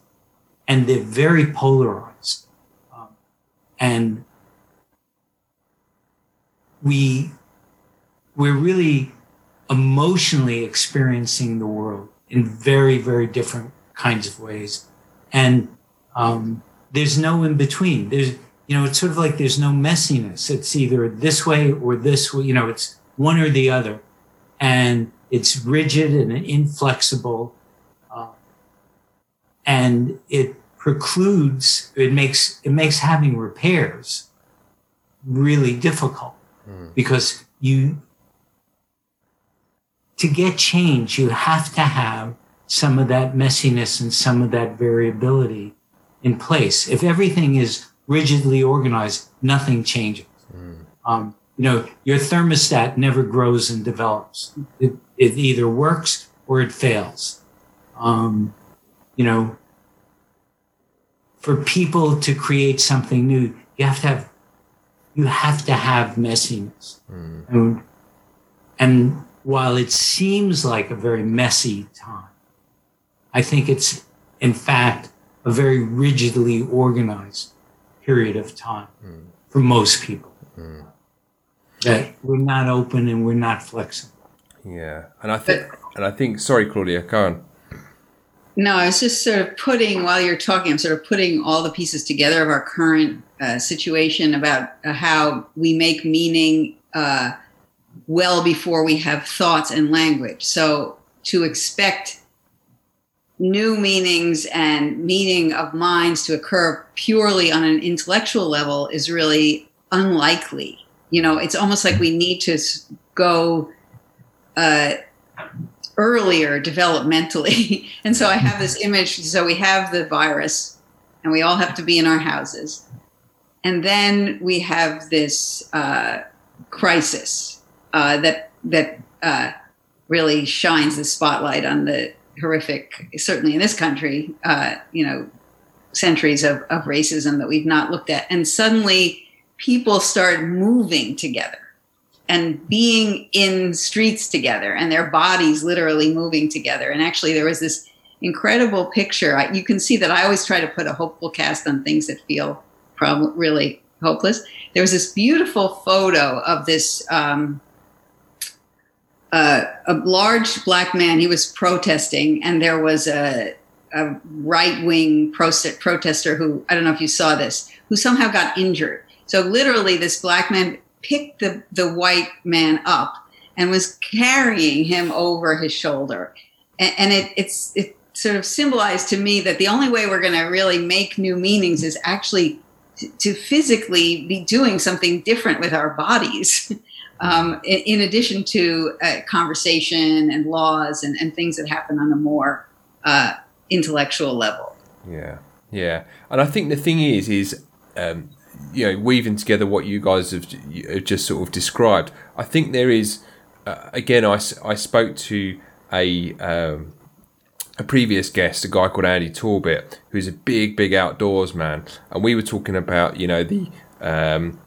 and they're very polarized. Um, and we we're really emotionally experiencing the world in very very different kinds of ways, and um, there's no in between. There's you know it's sort of like there's no messiness. It's either this way or this way. You know it's one or the other, and it's rigid and inflexible, uh, and it precludes. It makes it makes having repairs really difficult mm. because you to get change you have to have some of that messiness and some of that variability in place. If everything is rigidly organized, nothing changes. Mm. Um, you know, your thermostat never grows and develops. It, it either works or it fails. Um, you know, for people to create something new, you have to have you have to have messiness. Mm. And, and while it seems like a very messy time, I think it's in fact a very rigidly organized period of time mm. for most people. Mm. That we're not open and we're not flexible. Yeah, and I think, and I think. Sorry, Claudia, go on. No, I was just sort of putting while you're talking. I'm sort of putting all the pieces together of our current uh, situation about uh, how we make meaning uh, well before we have thoughts and language. So to expect new meanings and meaning of minds to occur purely on an intellectual level is really unlikely. You know, it's almost like we need to go uh, earlier developmentally. and so I have this image. So we have the virus, and we all have to be in our houses. And then we have this uh, crisis uh, that that uh, really shines the spotlight on the horrific, certainly in this country, uh, you know, centuries of, of racism that we've not looked at. And suddenly people start moving together and being in streets together and their bodies literally moving together. And actually, there was this incredible picture. I, you can see that I always try to put a hopeful cast on things that feel prob- really hopeless. There was this beautiful photo of this um, uh, a large black man. He was protesting, and there was a, a right wing protester who I don't know if you saw this, who somehow got injured. So literally, this black man picked the the white man up and was carrying him over his shoulder, and, and it it's it sort of symbolized to me that the only way we're going to really make new meanings is actually to physically be doing something different with our bodies. um, in, in, addition to uh, conversation and laws and, and, things that happen on a more uh, intellectual level. Yeah, yeah, and I think the thing is, is um, you know, weaving together what you guys have, have just sort of described. I think there is, uh, again, I, I spoke to a um, a previous guest, a guy called Andy Torbet, who's a big, big outdoors man, and we were talking about you know the um,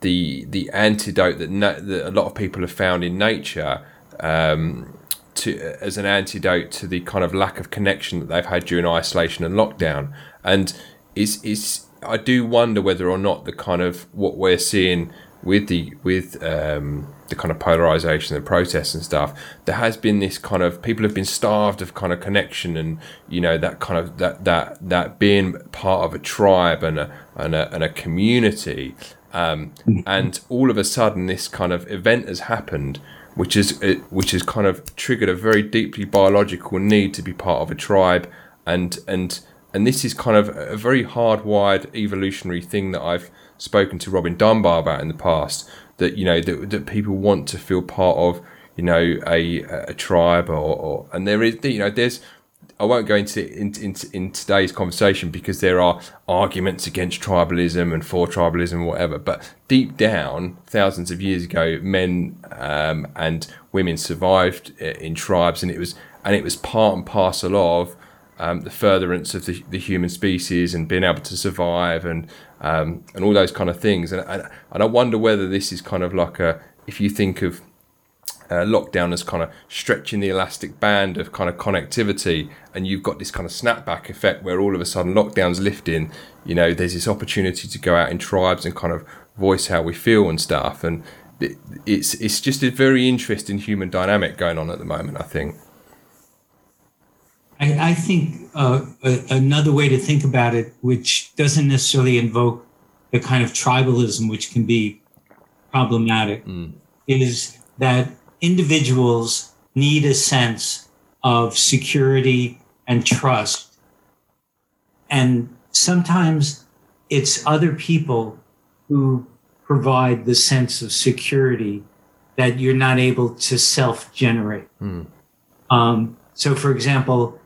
the the antidote that, na- that a lot of people have found in nature um, to as an antidote to the kind of lack of connection that they've had during isolation and lockdown. And is is I do wonder whether or not the kind of what we're seeing with the with um, the kind of polarization and protests and stuff, there has been this kind of people have been starved of kind of connection and you know that kind of that that that being part of a tribe and a and a, and a community um, and all of a sudden, this kind of event has happened, which is which has kind of triggered a very deeply biological need to be part of a tribe, and and and this is kind of a very hardwired evolutionary thing that I've spoken to Robin Dunbar about in the past. That you know that that people want to feel part of you know a a tribe or, or and there is you know there's I won't go into in, in, in, today's conversation because there are arguments against tribalism and for tribalism whatever. But deep down, thousands of years ago, men um, and women survived uh, in tribes, and it was and it was part and parcel of um, the furtherance of the, the human species and being able to survive and um, and all those kind of things. And, and and I wonder whether this is kind of like a if you think of uh, lockdown as kind of stretching the elastic band of kind of connectivity, and you've got this kind of snapback effect where all of a sudden lockdown's lifting. You know, there's this opportunity to go out in tribes and kind of voice how we feel and stuff, and it, it's it's just a very interesting human dynamic going on at the moment. I think. I, I think uh, a, another way to think about it, which doesn't necessarily invoke the kind of tribalism which can be problematic, mm. is that individuals need a sense of security and trust. And sometimes it's other people who provide the sense of security that you're not able to self generate. Mm. Um, so, for example,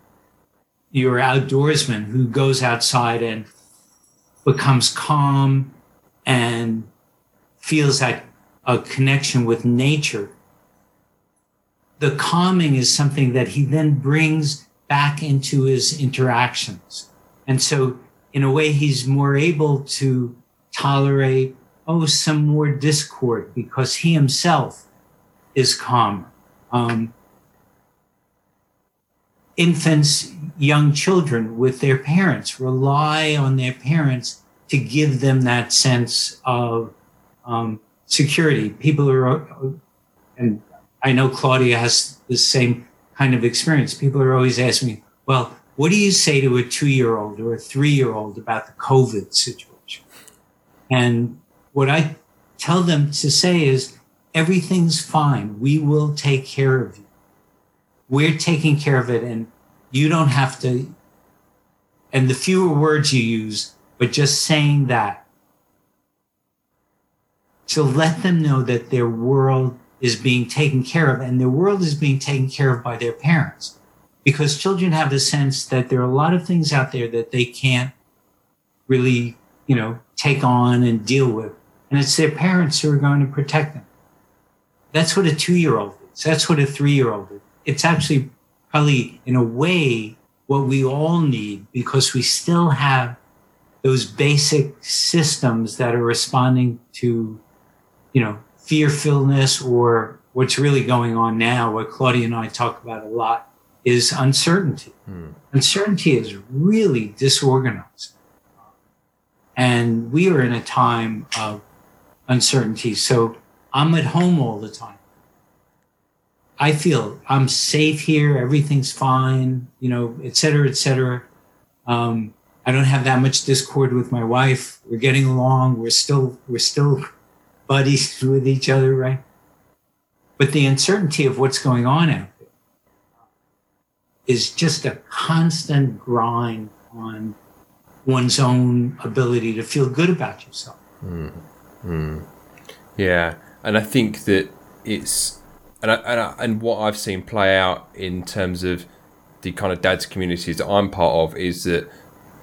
your outdoorsman who goes outside and becomes calm and feels that a connection with nature. The calming is something that he then brings back into his interactions. And so, in a way, he's more able to tolerate, oh, some more discord because he himself is calm. Um, infants, young children with their parents rely on their parents to give them that sense of um, security. People are, and I know Claudia has the same kind of experience. People are always asking me, well, what do you say to a two year old or a three year old about the COVID situation? And what I tell them to say is, everything's fine. We will take care of you. We're taking care of it, and you don't have to. And the fewer words you use, but just saying that to let them know that their world is being taken care of and their world is being taken care of by their parents. Because children have the sense that there are a lot of things out there that they can't really, you know, take on and deal with. And it's their parents who are going to protect them. That's what a two year old is. That's what a three year old is. It's actually probably, in a way, what we all need because we still have those basic systems that are responding to, you know, fearfulness or what's really going on now, what Claudia and I talk about a lot, is uncertainty. Hmm. Uncertainty is really disorganized. And we are in a time of uncertainty. So I'm at home all the time. I feel I'm safe here. Everything's fine, you know, et cetera, et cetera. Um, I don't have that much discord with my wife. We're getting along. We're still we're still buddies with each other, right? But the uncertainty of what's going on out there is just a constant grind on one's own ability to feel good about yourself. Mm. Mm. Yeah, and I think that it's and I, and, I, and what I've seen play out in terms of the kind of dads communities that I'm part of is that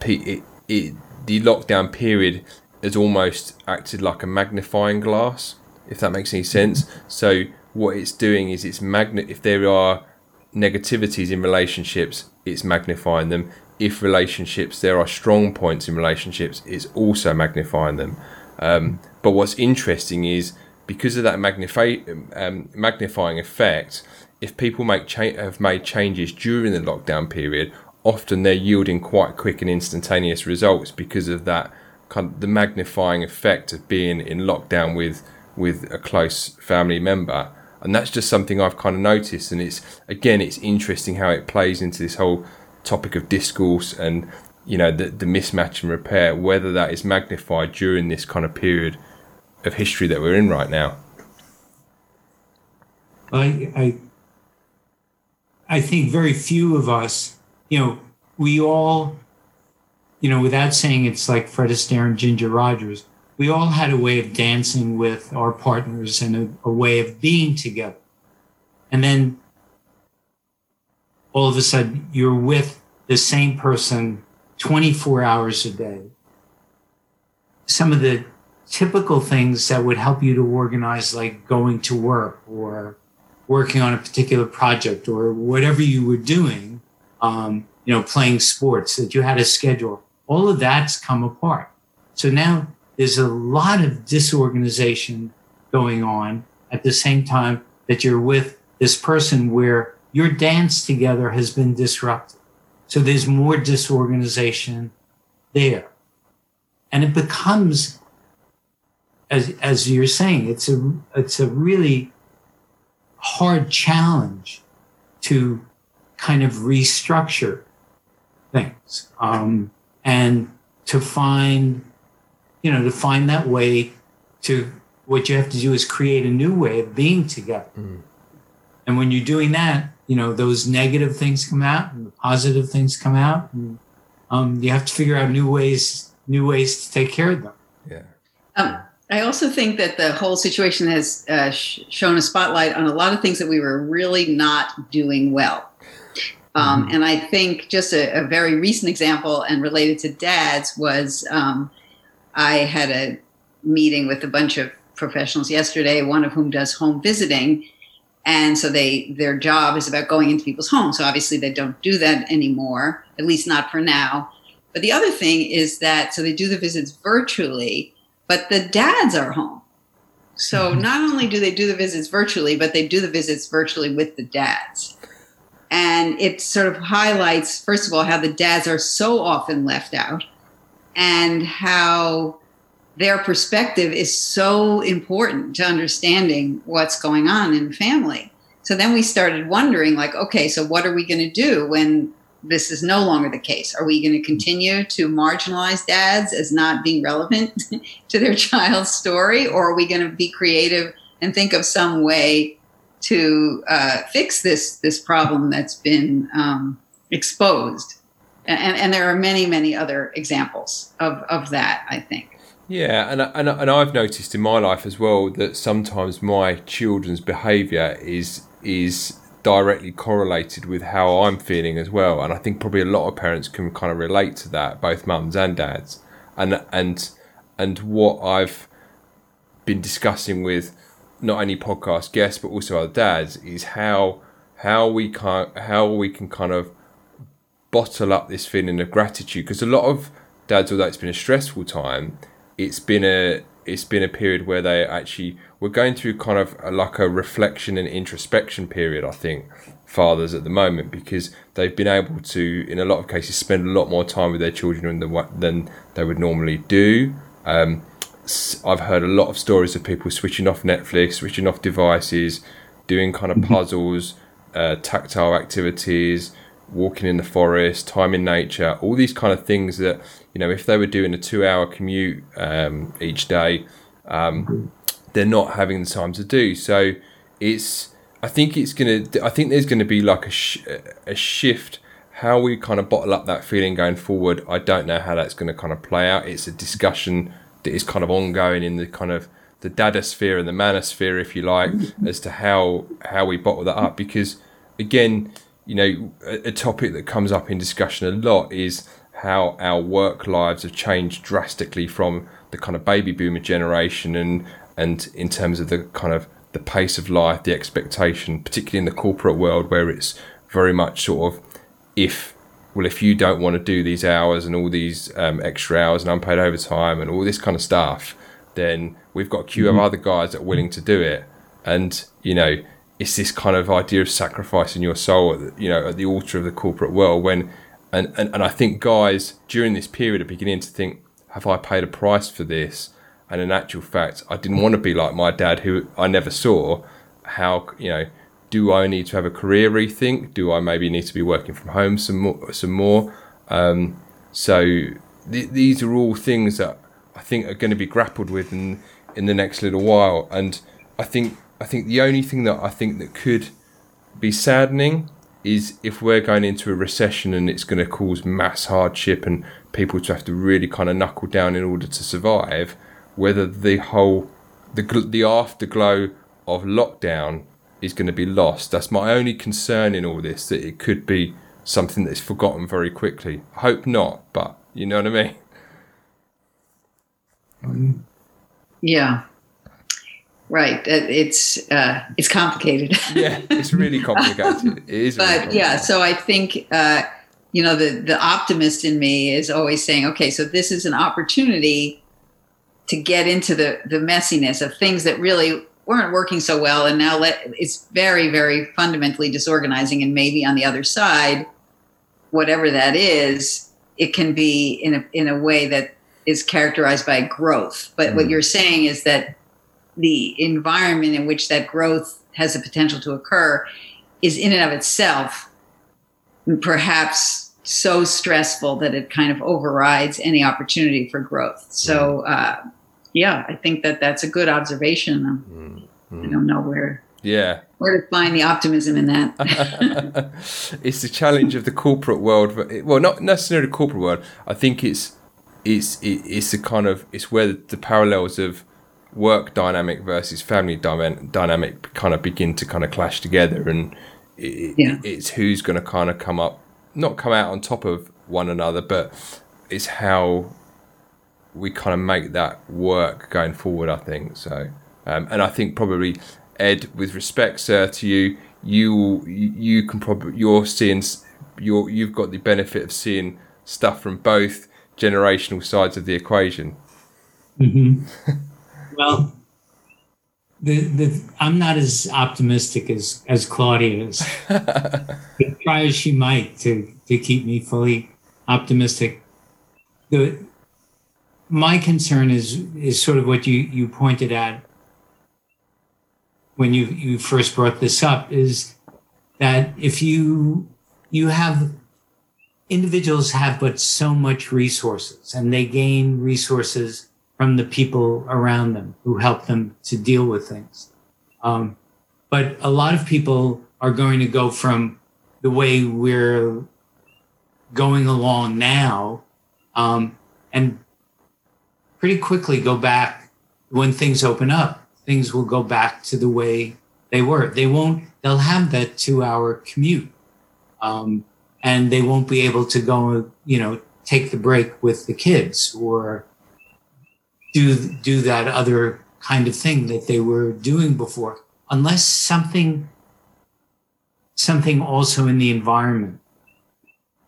it, it, the lockdown period has almost acted like a magnifying glass, if that makes any sense. So what it's doing is it's magnet. If there are negativities in relationships, it's magnifying them. If relationships, there are strong points in relationships, it's also magnifying them. Um, but what's interesting is because of that magnify, um, magnifying effect, if people make cha- have made changes during the lockdown period, often they're yielding quite quick and instantaneous results because of that kind of the magnifying effect of being in lockdown with with a close family member. And that's just something I've kind of noticed. And it's again it's interesting how it plays into this whole topic of discourse and you know the, the mismatch and repair whether that is magnified during this kind of period of history that we're in right now. I I I think very few of us you know, we all, you know, without saying it's like Fred Astaire and Ginger Rogers, we all had a way of dancing with our partners and a, a way of being together. And then all of a sudden you're with the same person 24 hours a day. Some of the typical things that would help you to organize, like going to work or working on a particular project or whatever you were doing, um, you know, playing sports, that you had a schedule. All of that's come apart. So now there's a lot of disorganization going on at the same time that you're with this person where your dance together has been disrupted. So there's more disorganization there. And it becomes, as, as you're saying, it's a, it's a really hard challenge to kind of restructure things um, and to find you know to find that way to what you have to do is create a new way of being together. Mm. And when you're doing that, you know, those negative things come out and the positive things come out. And, um, you have to figure out new ways, new ways to take care of them. Yeah. Um, I also think that the whole situation has uh, sh- shown a spotlight on a lot of things that we were really not doing well. Um, mm-hmm. And I think just a, a, very recent example and related to dads was um, I had a meeting with a bunch of professionals yesterday, one of whom does home visiting. And so they their job is about going into people's homes. So obviously they don't do that anymore, at least not for now. But the other thing is that so they do the visits virtually, but the dads are home. So mm-hmm. not only do they do the visits virtually, but they do the visits virtually with the dads. And it sort of highlights, first of all, how the dads are so often left out and how their perspective is so important to understanding what's going on in family. So then we started wondering, like, okay, so what are we going to do when this is no longer the case? Are we going to continue to marginalize dads as not being relevant to their child's story, or are we going to be creative and think of some way to uh, fix this this problem that's been um, exposed? And, and there are many, many other examples of, of that, I think. Yeah, and, and and I've noticed in my life as well that sometimes my children's behaviour is is directly correlated with how I'm feeling as well, and I think probably a lot of parents can kind of relate to that, both mums and dads, and and and what I've been discussing with not only podcast guests but also other dads is how how we can how we can kind of bottle up this feeling of gratitude because a lot of dads, although it's been a stressful time it's been a it's been a period where they actually we're going through kind of a, like a reflection and introspection period. I think fathers at the moment because they've been able to, in a lot of cases, spend a lot more time with their children than than they would normally do. Um, I've heard a lot of stories of people switching off Netflix, switching off devices, doing kind of mm-hmm. puzzles, uh, tactile activities, walking in the forest, time in nature, all these kind of things that you know, if they were doing a two-hour commute um, each day, um, they're not having the time to do. So it's, I think it's gonna, I think there's going to be like a sh- a shift. How we kind of bottle up that feeling going forward, I don't know how that's going to kind of play out. It's a discussion that is kind of ongoing in the kind of the dadasphere and the manosphere, if you like, mm-hmm. as to how how we bottle that up. Because again, you know, a, a topic that comes up in discussion a lot is how our work lives have changed drastically from the kind of baby boomer generation and and in terms of the kind of the pace of life, the expectation, particularly in the corporate world where it's very much sort of if well if you don't want to do these hours and all these um, extra hours and unpaid overtime and all this kind of stuff, then we've got a queue mm-hmm. of other guys that are willing to do it. And you know, it's this kind of idea of sacrificing your soul, at the, you know, at the altar of the corporate world when and, and, and I think guys during this period are beginning to think, have I paid a price for this? And in actual fact, I didn't want to be like my dad, who I never saw. How you know? Do I need to have a career rethink? Do I maybe need to be working from home some more? Some more. Um, so th- these are all things that I think are going to be grappled with in in the next little while. And I think I think the only thing that I think that could be saddening is if we're going into a recession and it's going to cause mass hardship and people to have to really kind of knuckle down in order to survive, whether the whole the the afterglow of lockdown is going to be lost. That's my only concern in all this that it could be something that's forgotten very quickly. I hope not, but you know what I mean. Yeah. Right. It's uh, it's complicated. yeah, it's really complicated. It is. but really yeah, so I think uh, you know the the optimist in me is always saying, okay, so this is an opportunity to get into the the messiness of things that really weren't working so well, and now let it's very very fundamentally disorganizing, and maybe on the other side, whatever that is, it can be in a in a way that is characterized by growth. But mm. what you're saying is that the environment in which that growth has the potential to occur is in and of itself perhaps so stressful that it kind of overrides any opportunity for growth. So uh, yeah, I think that that's a good observation. Mm, I don't know where. Yeah. Where to find the optimism in that? it's the challenge of the corporate world. Well, not necessarily the corporate world. I think it's it's it's the kind of it's where the parallels of work dynamic versus family dynamic kind of begin to kind of clash together, and it, yeah. it's who's going to kind of come up, not come out on top of one another, but it's how we kind of make that work going forward. I think so, um, and I think probably Ed, with respect, sir, to you, you you can probably you're seeing you're you've got the benefit of seeing stuff from both generational sides of the equation. Mm-hmm. well, the, the I'm not as optimistic as as Claudia is. try as she might to to keep me fully optimistic. The my concern is is sort of what you you pointed at when you you first brought this up is that if you you have individuals have but so much resources and they gain resources from the people around them who help them to deal with things. Um, but a lot of people are going to go from the way we're going along now um, and pretty quickly go back when things open up. Things will go back to the way they were. They won't, they'll have that two hour commute. Um, and they won't be able to go, you know, take the break with the kids or do do that other kind of thing that they were doing before, unless something something also in the environment,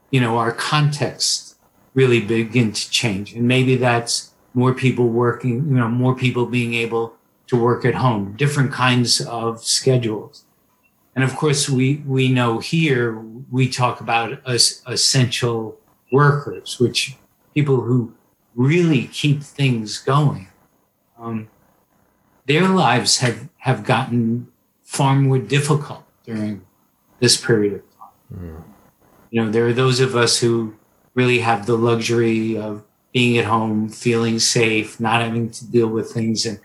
you know, our context really begin to change, and maybe that's more people working, you know, more people being able to work at home, different kinds of schedules. And of course, we, we know here we talk about essential workers, which people who really keep things going. Um, their lives have, have gotten far more difficult during this period of time. Mm. You know, there are those of us who really have the luxury of being at home, feeling safe, not having to deal with things. And,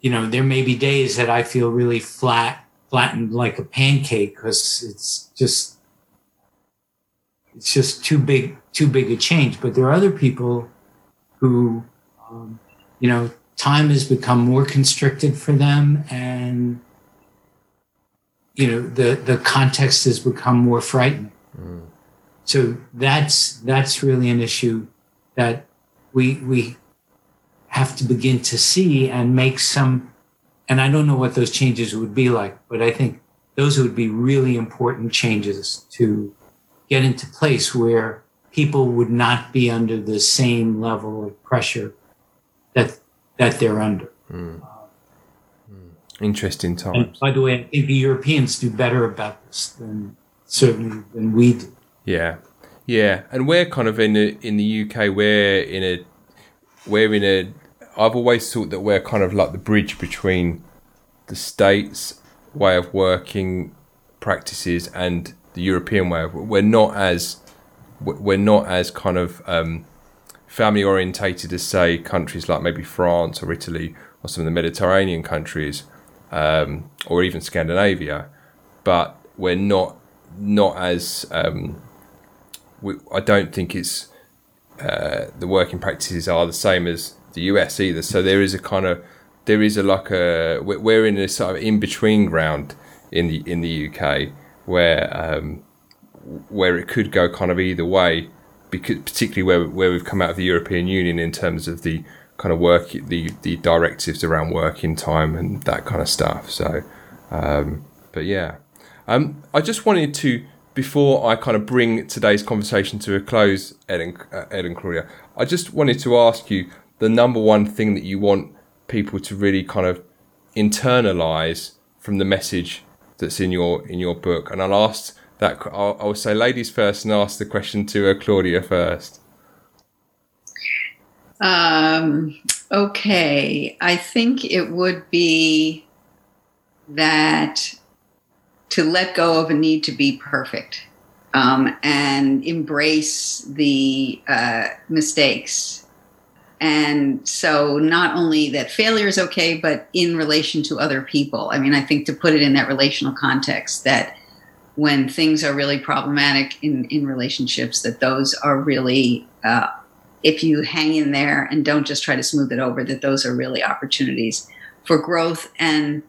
you know, there may be days that I feel really flat flattened like a pancake because it's just it's just too big too big a change but there are other people who um, you know time has become more constricted for them and you know the the context has become more frightening mm. so that's that's really an issue that we we have to begin to see and make some and I don't know what those changes would be like, but I think those would be really important changes to get into place where people would not be under the same level of pressure that that they're under. Mm. Interesting times. And by the way, I think the Europeans do better about this than certainly than we do. Yeah, yeah, and we're kind of in the in the UK. We're in a we're in a I've always thought that we're kind of like the bridge between the states' way of working practices and the European way of. We're not as we're not as kind of um, family orientated as say countries like maybe France or Italy or some of the Mediterranean countries um, or even Scandinavia, but we're not not as um, we, I don't think it's uh, the working practices are the same as the US either. So there is a kind of there is a like a we're in a sort of in between ground in the in the UK where um, where it could go kind of either way, because particularly where where we've come out of the European Union in terms of the kind of work the the directives around working time and that kind of stuff. So, um, but yeah, um, I just wanted to before I kind of bring today's conversation to a close, Ed and, uh, Ed and Claudia, I just wanted to ask you the number one thing that you want people to really kind of internalize from the message that's in your in your book. And I'll ask that I'll, I'll say ladies first and ask the question to uh, Claudia first. Um, okay, I think it would be that to let go of a need to be perfect um, and embrace the uh, mistakes. And so not only that failure is okay but in relation to other people. I mean i think to put it in that relational context that when things are really problematic in in relationships that those are really uh, if you hang in there and don't just try to smooth it over that those are really opportunities for growth and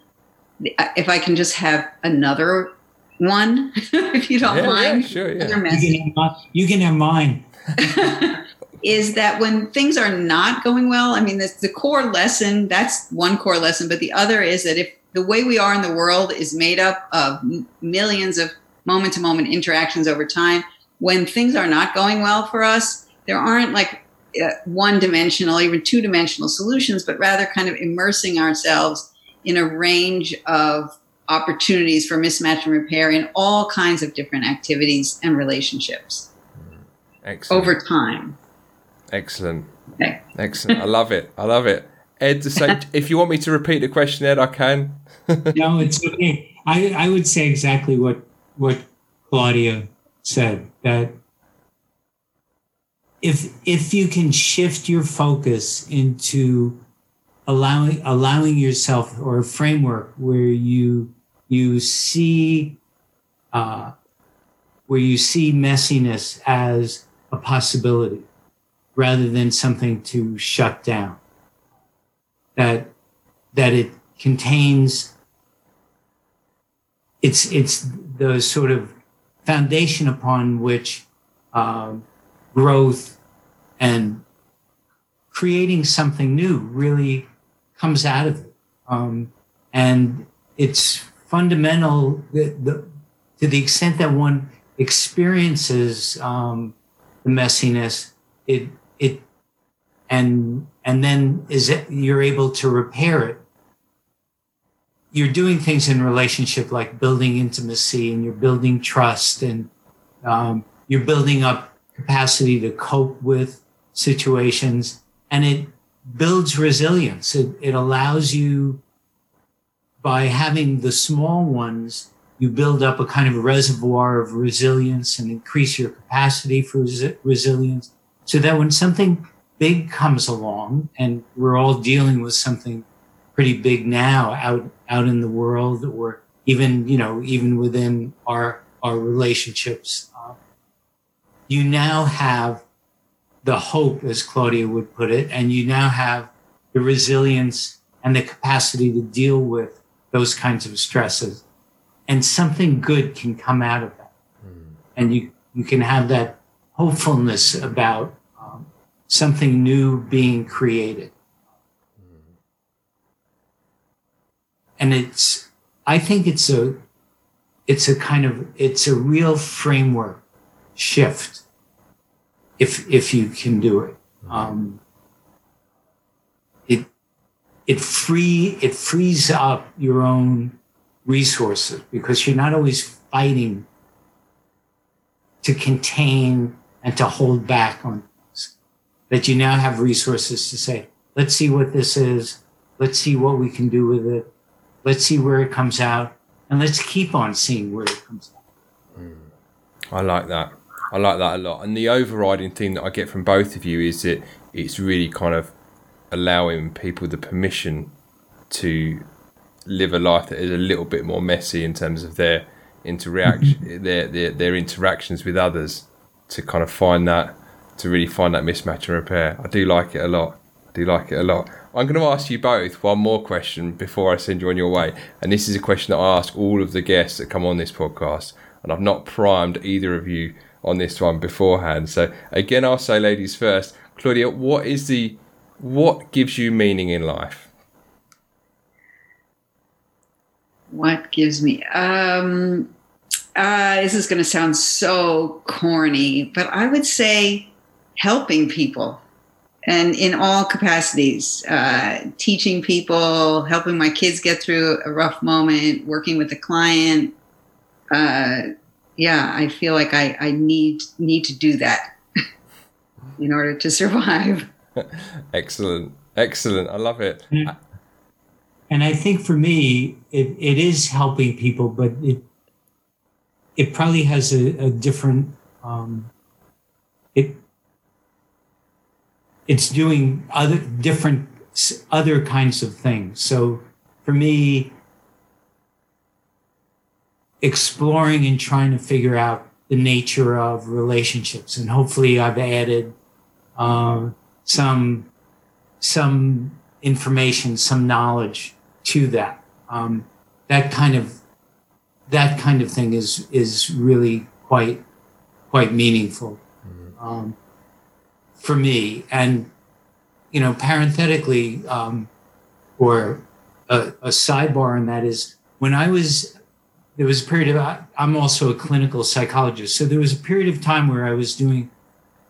if i can just have another one if you don't Yeah, yeah, mind sure, yeah. You can have, you can have mine. is that when things are not going well, I mean, the, the core lesson, that's one core lesson, but the other is that if the way we are in the world is made up of millions of moment to moment interactions over time, when things are not going well for us, there aren't like uh, one dimensional, even two dimensional solutions, but rather kind of immersing ourselves in a range of opportunities for mismatch and repair in all kinds of different activities and relationships Excellent. over time. Excellent. Okay. Excellent. I love it. I love it. Ed, to say, if you want me to repeat the question, Ed, I can. no, it's okay. I, I would say exactly what what Claudia said that if if you can shift your focus into allowing allowing yourself or a framework where you you see uh, where you see messiness as a possibility rather than something to shut down. That that it contains it's it's the sort of foundation upon which um, growth and creating something new really comes out of it. Um, and it's fundamental the, the, to the extent that one experiences um, the messiness it it and and then is it you're able to repair it. You're doing things in relationship like building intimacy and you're building trust and um, you're building up capacity to cope with situations. And it builds resilience. It, it allows you by having the small ones you build up a kind of reservoir of resilience and increase your capacity for resi- resilience so that when something big comes along and we're all dealing with something pretty big now out out in the world or even you know even within our our relationships uh, you now have the hope as claudia would put it and you now have the resilience and the capacity to deal with those kinds of stresses. And something good can come out of that. And you you can have that hopefulness about um, something new being created. And it's i think it's a it's a kind of it's a real framework shift if if you can do it. Um, it it free it frees up your own resources because you're not always fighting to contain and to hold back on things. That you now have resources to say let's see what this is. Let's see what we can do with it. Let's see where it comes out. And let's keep on seeing where it comes out. I like that. I like that a lot. And the overriding thing that I get from both of you is that it's really kind of allowing people the permission to live a life that is a little bit more messy in terms of their interaction, mm-hmm. their, their their interactions with others, to kind of find that, to really find that mismatch and repair. I do like it a lot. I do like it a lot. I'm going to ask you both one more question before I send you on your way, and this is a question that I ask all of the guests that come on this podcast, and I've not primed either of you on this one beforehand. So again, I'll say ladies first. Claudia, what is the what gives you meaning in life? What gives me? Um, uh, this is going to sound so corny, but I would say helping people and in all capacities uh, teaching people, helping my kids get through a rough moment, working with a client. Uh, yeah, I feel like I, I need need to do that in order to survive. Excellent, excellent. I love it. And, and I think for me, it, it is helping people, but it it probably has a, a different um, it it's doing other different other kinds of things. So for me, exploring and trying to figure out the nature of relationships, and hopefully, I've added uh, some some information, some knowledge to that. Um, that kind of that kind of thing is is really quite quite meaningful mm-hmm. um, for me. And you know, parenthetically, um, or a, a sidebar on that is when I was there was a period of I'm also a clinical psychologist, so there was a period of time where I was doing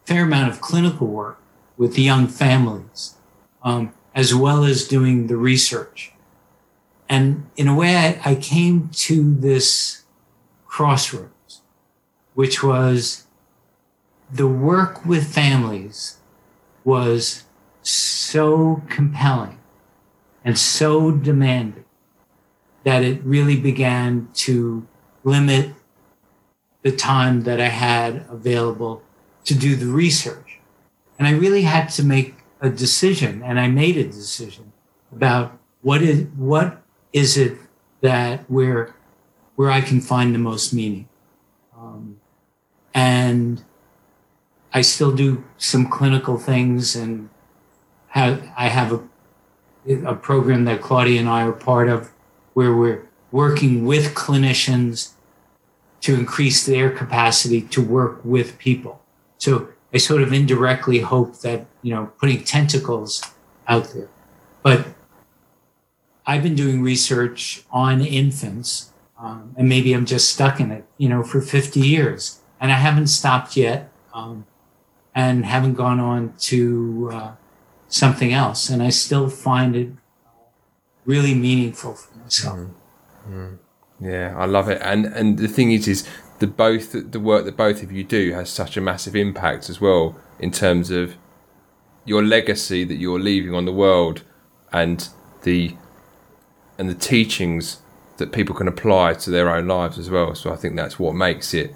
a fair amount of clinical work with the young families, um, as well as doing the research. And in a way, I, I came to this crossroads, which was the work with families was so compelling and so demanding that it really began to limit the time that I had available to do the research. And I really had to make a decision, and I made a decision about what is what is it that where where I can find the most meaning. Um, and I still do some clinical things, and have I have a a program that Claudia and I are part of, where we're working with clinicians to increase their capacity to work with people. So I sort of indirectly hope that you know putting tentacles out there, but I've been doing research on infants, um, and maybe I'm just stuck in it, you know, for 50 years, and I haven't stopped yet, um, and haven't gone on to uh, something else, and I still find it really meaningful for myself. Mm. Yeah, I love it, and and the thing is, is the both the work that both of you do has such a massive impact as well in terms of your legacy that you're leaving on the world and the and the teachings that people can apply to their own lives as well. So I think that's what makes it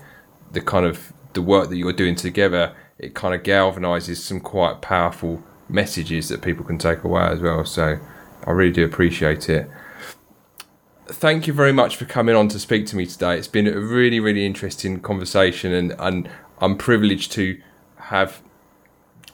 the kind of the work that you're doing together. It kind of galvanizes some quite powerful messages that people can take away as well. So I really do appreciate it. Thank you very much for coming on to speak to me today. It's been a really, really interesting conversation, and, and I'm privileged to have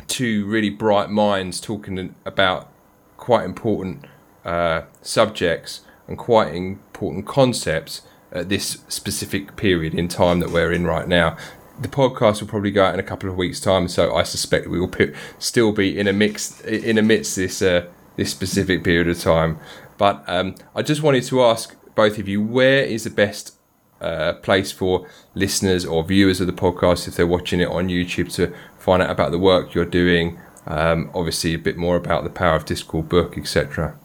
two really bright minds talking about quite important uh, subjects and quite important concepts at this specific period in time that we're in right now. The podcast will probably go out in a couple of weeks' time, so I suspect we will still be in a mix in amidst this uh, this specific period of time. But um, I just wanted to ask both of you, where is the best uh, place for listeners or viewers of the podcast if they're watching it on YouTube to find out about the work you're doing? Um, obviously, a bit more about the Power of Discord book, etc.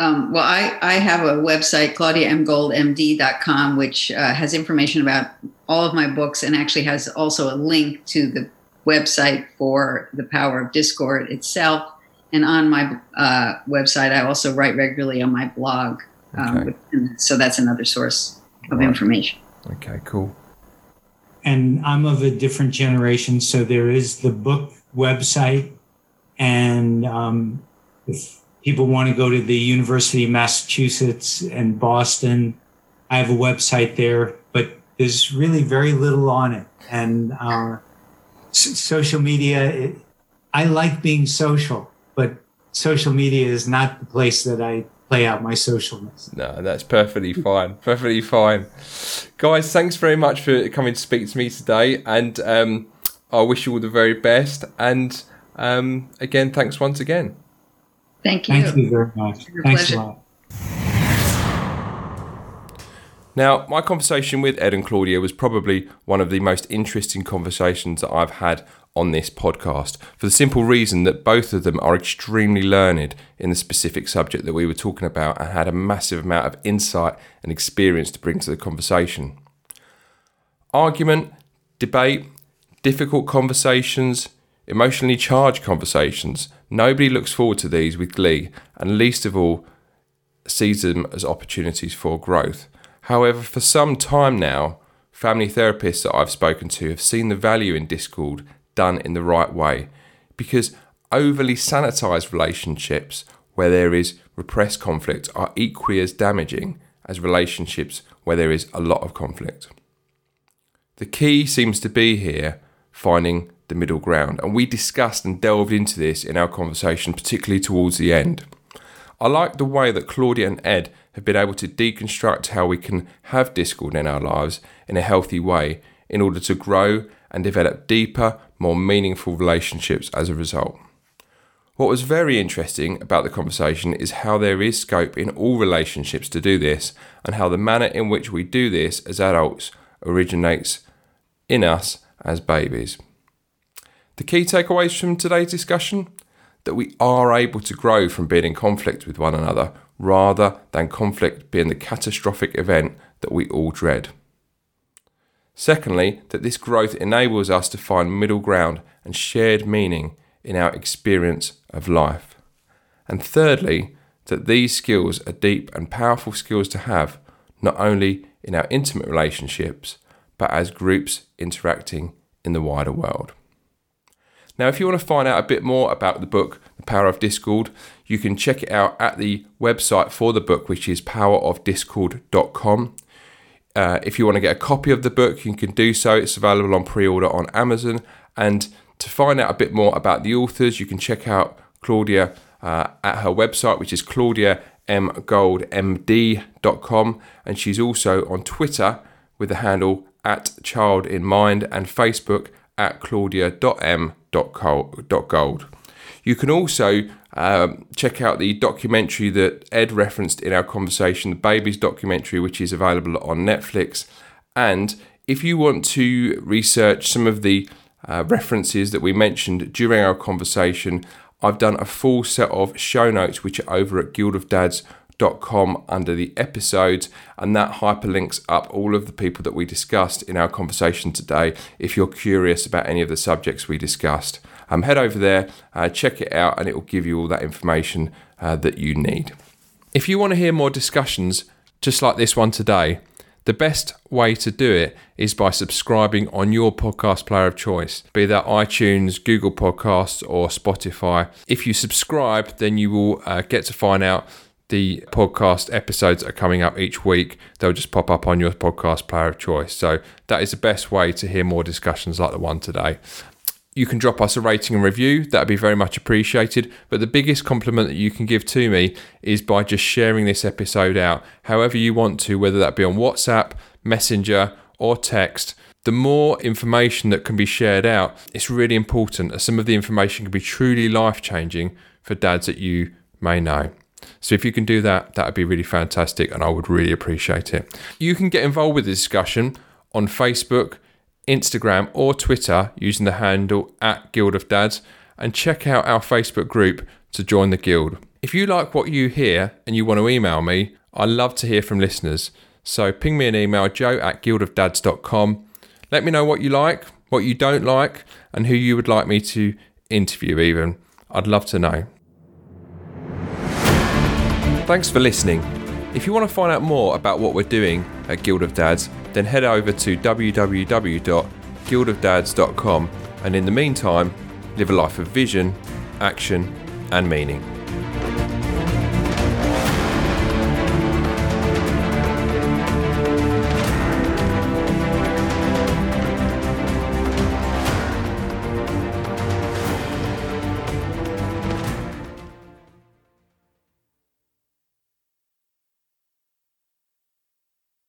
Um, well, I, I have a website, claudiamgoldmd.com, which uh, has information about all of my books and actually has also a link to the website for the Power of Discord itself. And on my uh, website, I also write regularly on my blog. Um, okay. so that's another source of right. information. Okay, cool. And I'm of a different generation. So there is the book website. And um, if people want to go to the University of Massachusetts and Boston, I have a website there, but there's really very little on it. And uh, s- social media, it, I like being social, but social media is not the place that I play out my socialness. No, that's perfectly fine. perfectly fine. Guys, thanks very much for coming to speak to me today. And um, I wish you all the very best. And um, again, thanks once again. Thank you. Thank you very much. Thanks pleasure. a lot. Now, my conversation with Ed and Claudia was probably one of the most interesting conversations that I've had on this podcast for the simple reason that both of them are extremely learned in the specific subject that we were talking about and had a massive amount of insight and experience to bring to the conversation. Argument, debate, difficult conversations, emotionally charged conversations Nobody looks forward to these with glee, and least of all, sees them as opportunities for growth. However, for some time now, family therapists that I've spoken to have seen the value in Discord done in the right way. because overly sanitized relationships where there is repressed conflict are equally as damaging as relationships where there is a lot of conflict. The key seems to be here finding the middle ground, and we discussed and delved into this in our conversation, particularly towards the end. I like the way that Claudia and Ed have been able to deconstruct how we can have discord in our lives in a healthy way in order to grow and develop deeper, more meaningful relationships as a result. What was very interesting about the conversation is how there is scope in all relationships to do this, and how the manner in which we do this as adults originates in us as babies. The key takeaways from today's discussion that we are able to grow from being in conflict with one another rather than conflict being the catastrophic event that we all dread. Secondly, that this growth enables us to find middle ground and shared meaning in our experience of life. And thirdly, that these skills are deep and powerful skills to have, not only in our intimate relationships, but as groups interacting in the wider world. Now, if you want to find out a bit more about the book, The Power of Discord, you can check it out at the website for the book, which is powerofdiscord.com. Uh, if you want to get a copy of the book, you can do so. It's available on pre order on Amazon. And to find out a bit more about the authors, you can check out Claudia uh, at her website, which is claudiamgoldmd.com. And she's also on Twitter with the handle at Child in Mind and Facebook at claudia.m.gold. You can also um, check out the documentary that Ed referenced in our conversation, the Babies documentary, which is available on Netflix. And if you want to research some of the uh, references that we mentioned during our conversation, I've done a full set of show notes which are over at guildofdads.com under the episodes, and that hyperlinks up all of the people that we discussed in our conversation today if you're curious about any of the subjects we discussed. Um, head over there, uh, check it out, and it will give you all that information uh, that you need. If you want to hear more discussions just like this one today, the best way to do it is by subscribing on your podcast player of choice, be that iTunes, Google Podcasts, or Spotify. If you subscribe, then you will uh, get to find out the podcast episodes are coming up each week. They'll just pop up on your podcast player of choice. So that is the best way to hear more discussions like the one today you can drop us a rating and review. That'd be very much appreciated. But the biggest compliment that you can give to me is by just sharing this episode out, however you want to, whether that be on WhatsApp, Messenger, or text. The more information that can be shared out, it's really important as some of the information can be truly life changing for dads that you may know. So if you can do that, that would be really fantastic and I would really appreciate it. You can get involved with the discussion on Facebook Instagram, or Twitter using the handle at Guild of Dads and check out our Facebook group to join the Guild. If you like what you hear and you want to email me, I love to hear from listeners. So ping me an email, joe at guildofdads.com. Let me know what you like, what you don't like, and who you would like me to interview, even. I'd love to know. Thanks for listening. If you want to find out more about what we're doing at Guild of Dads, then head over to www.guildofdads.com and in the meantime, live a life of vision, action, and meaning.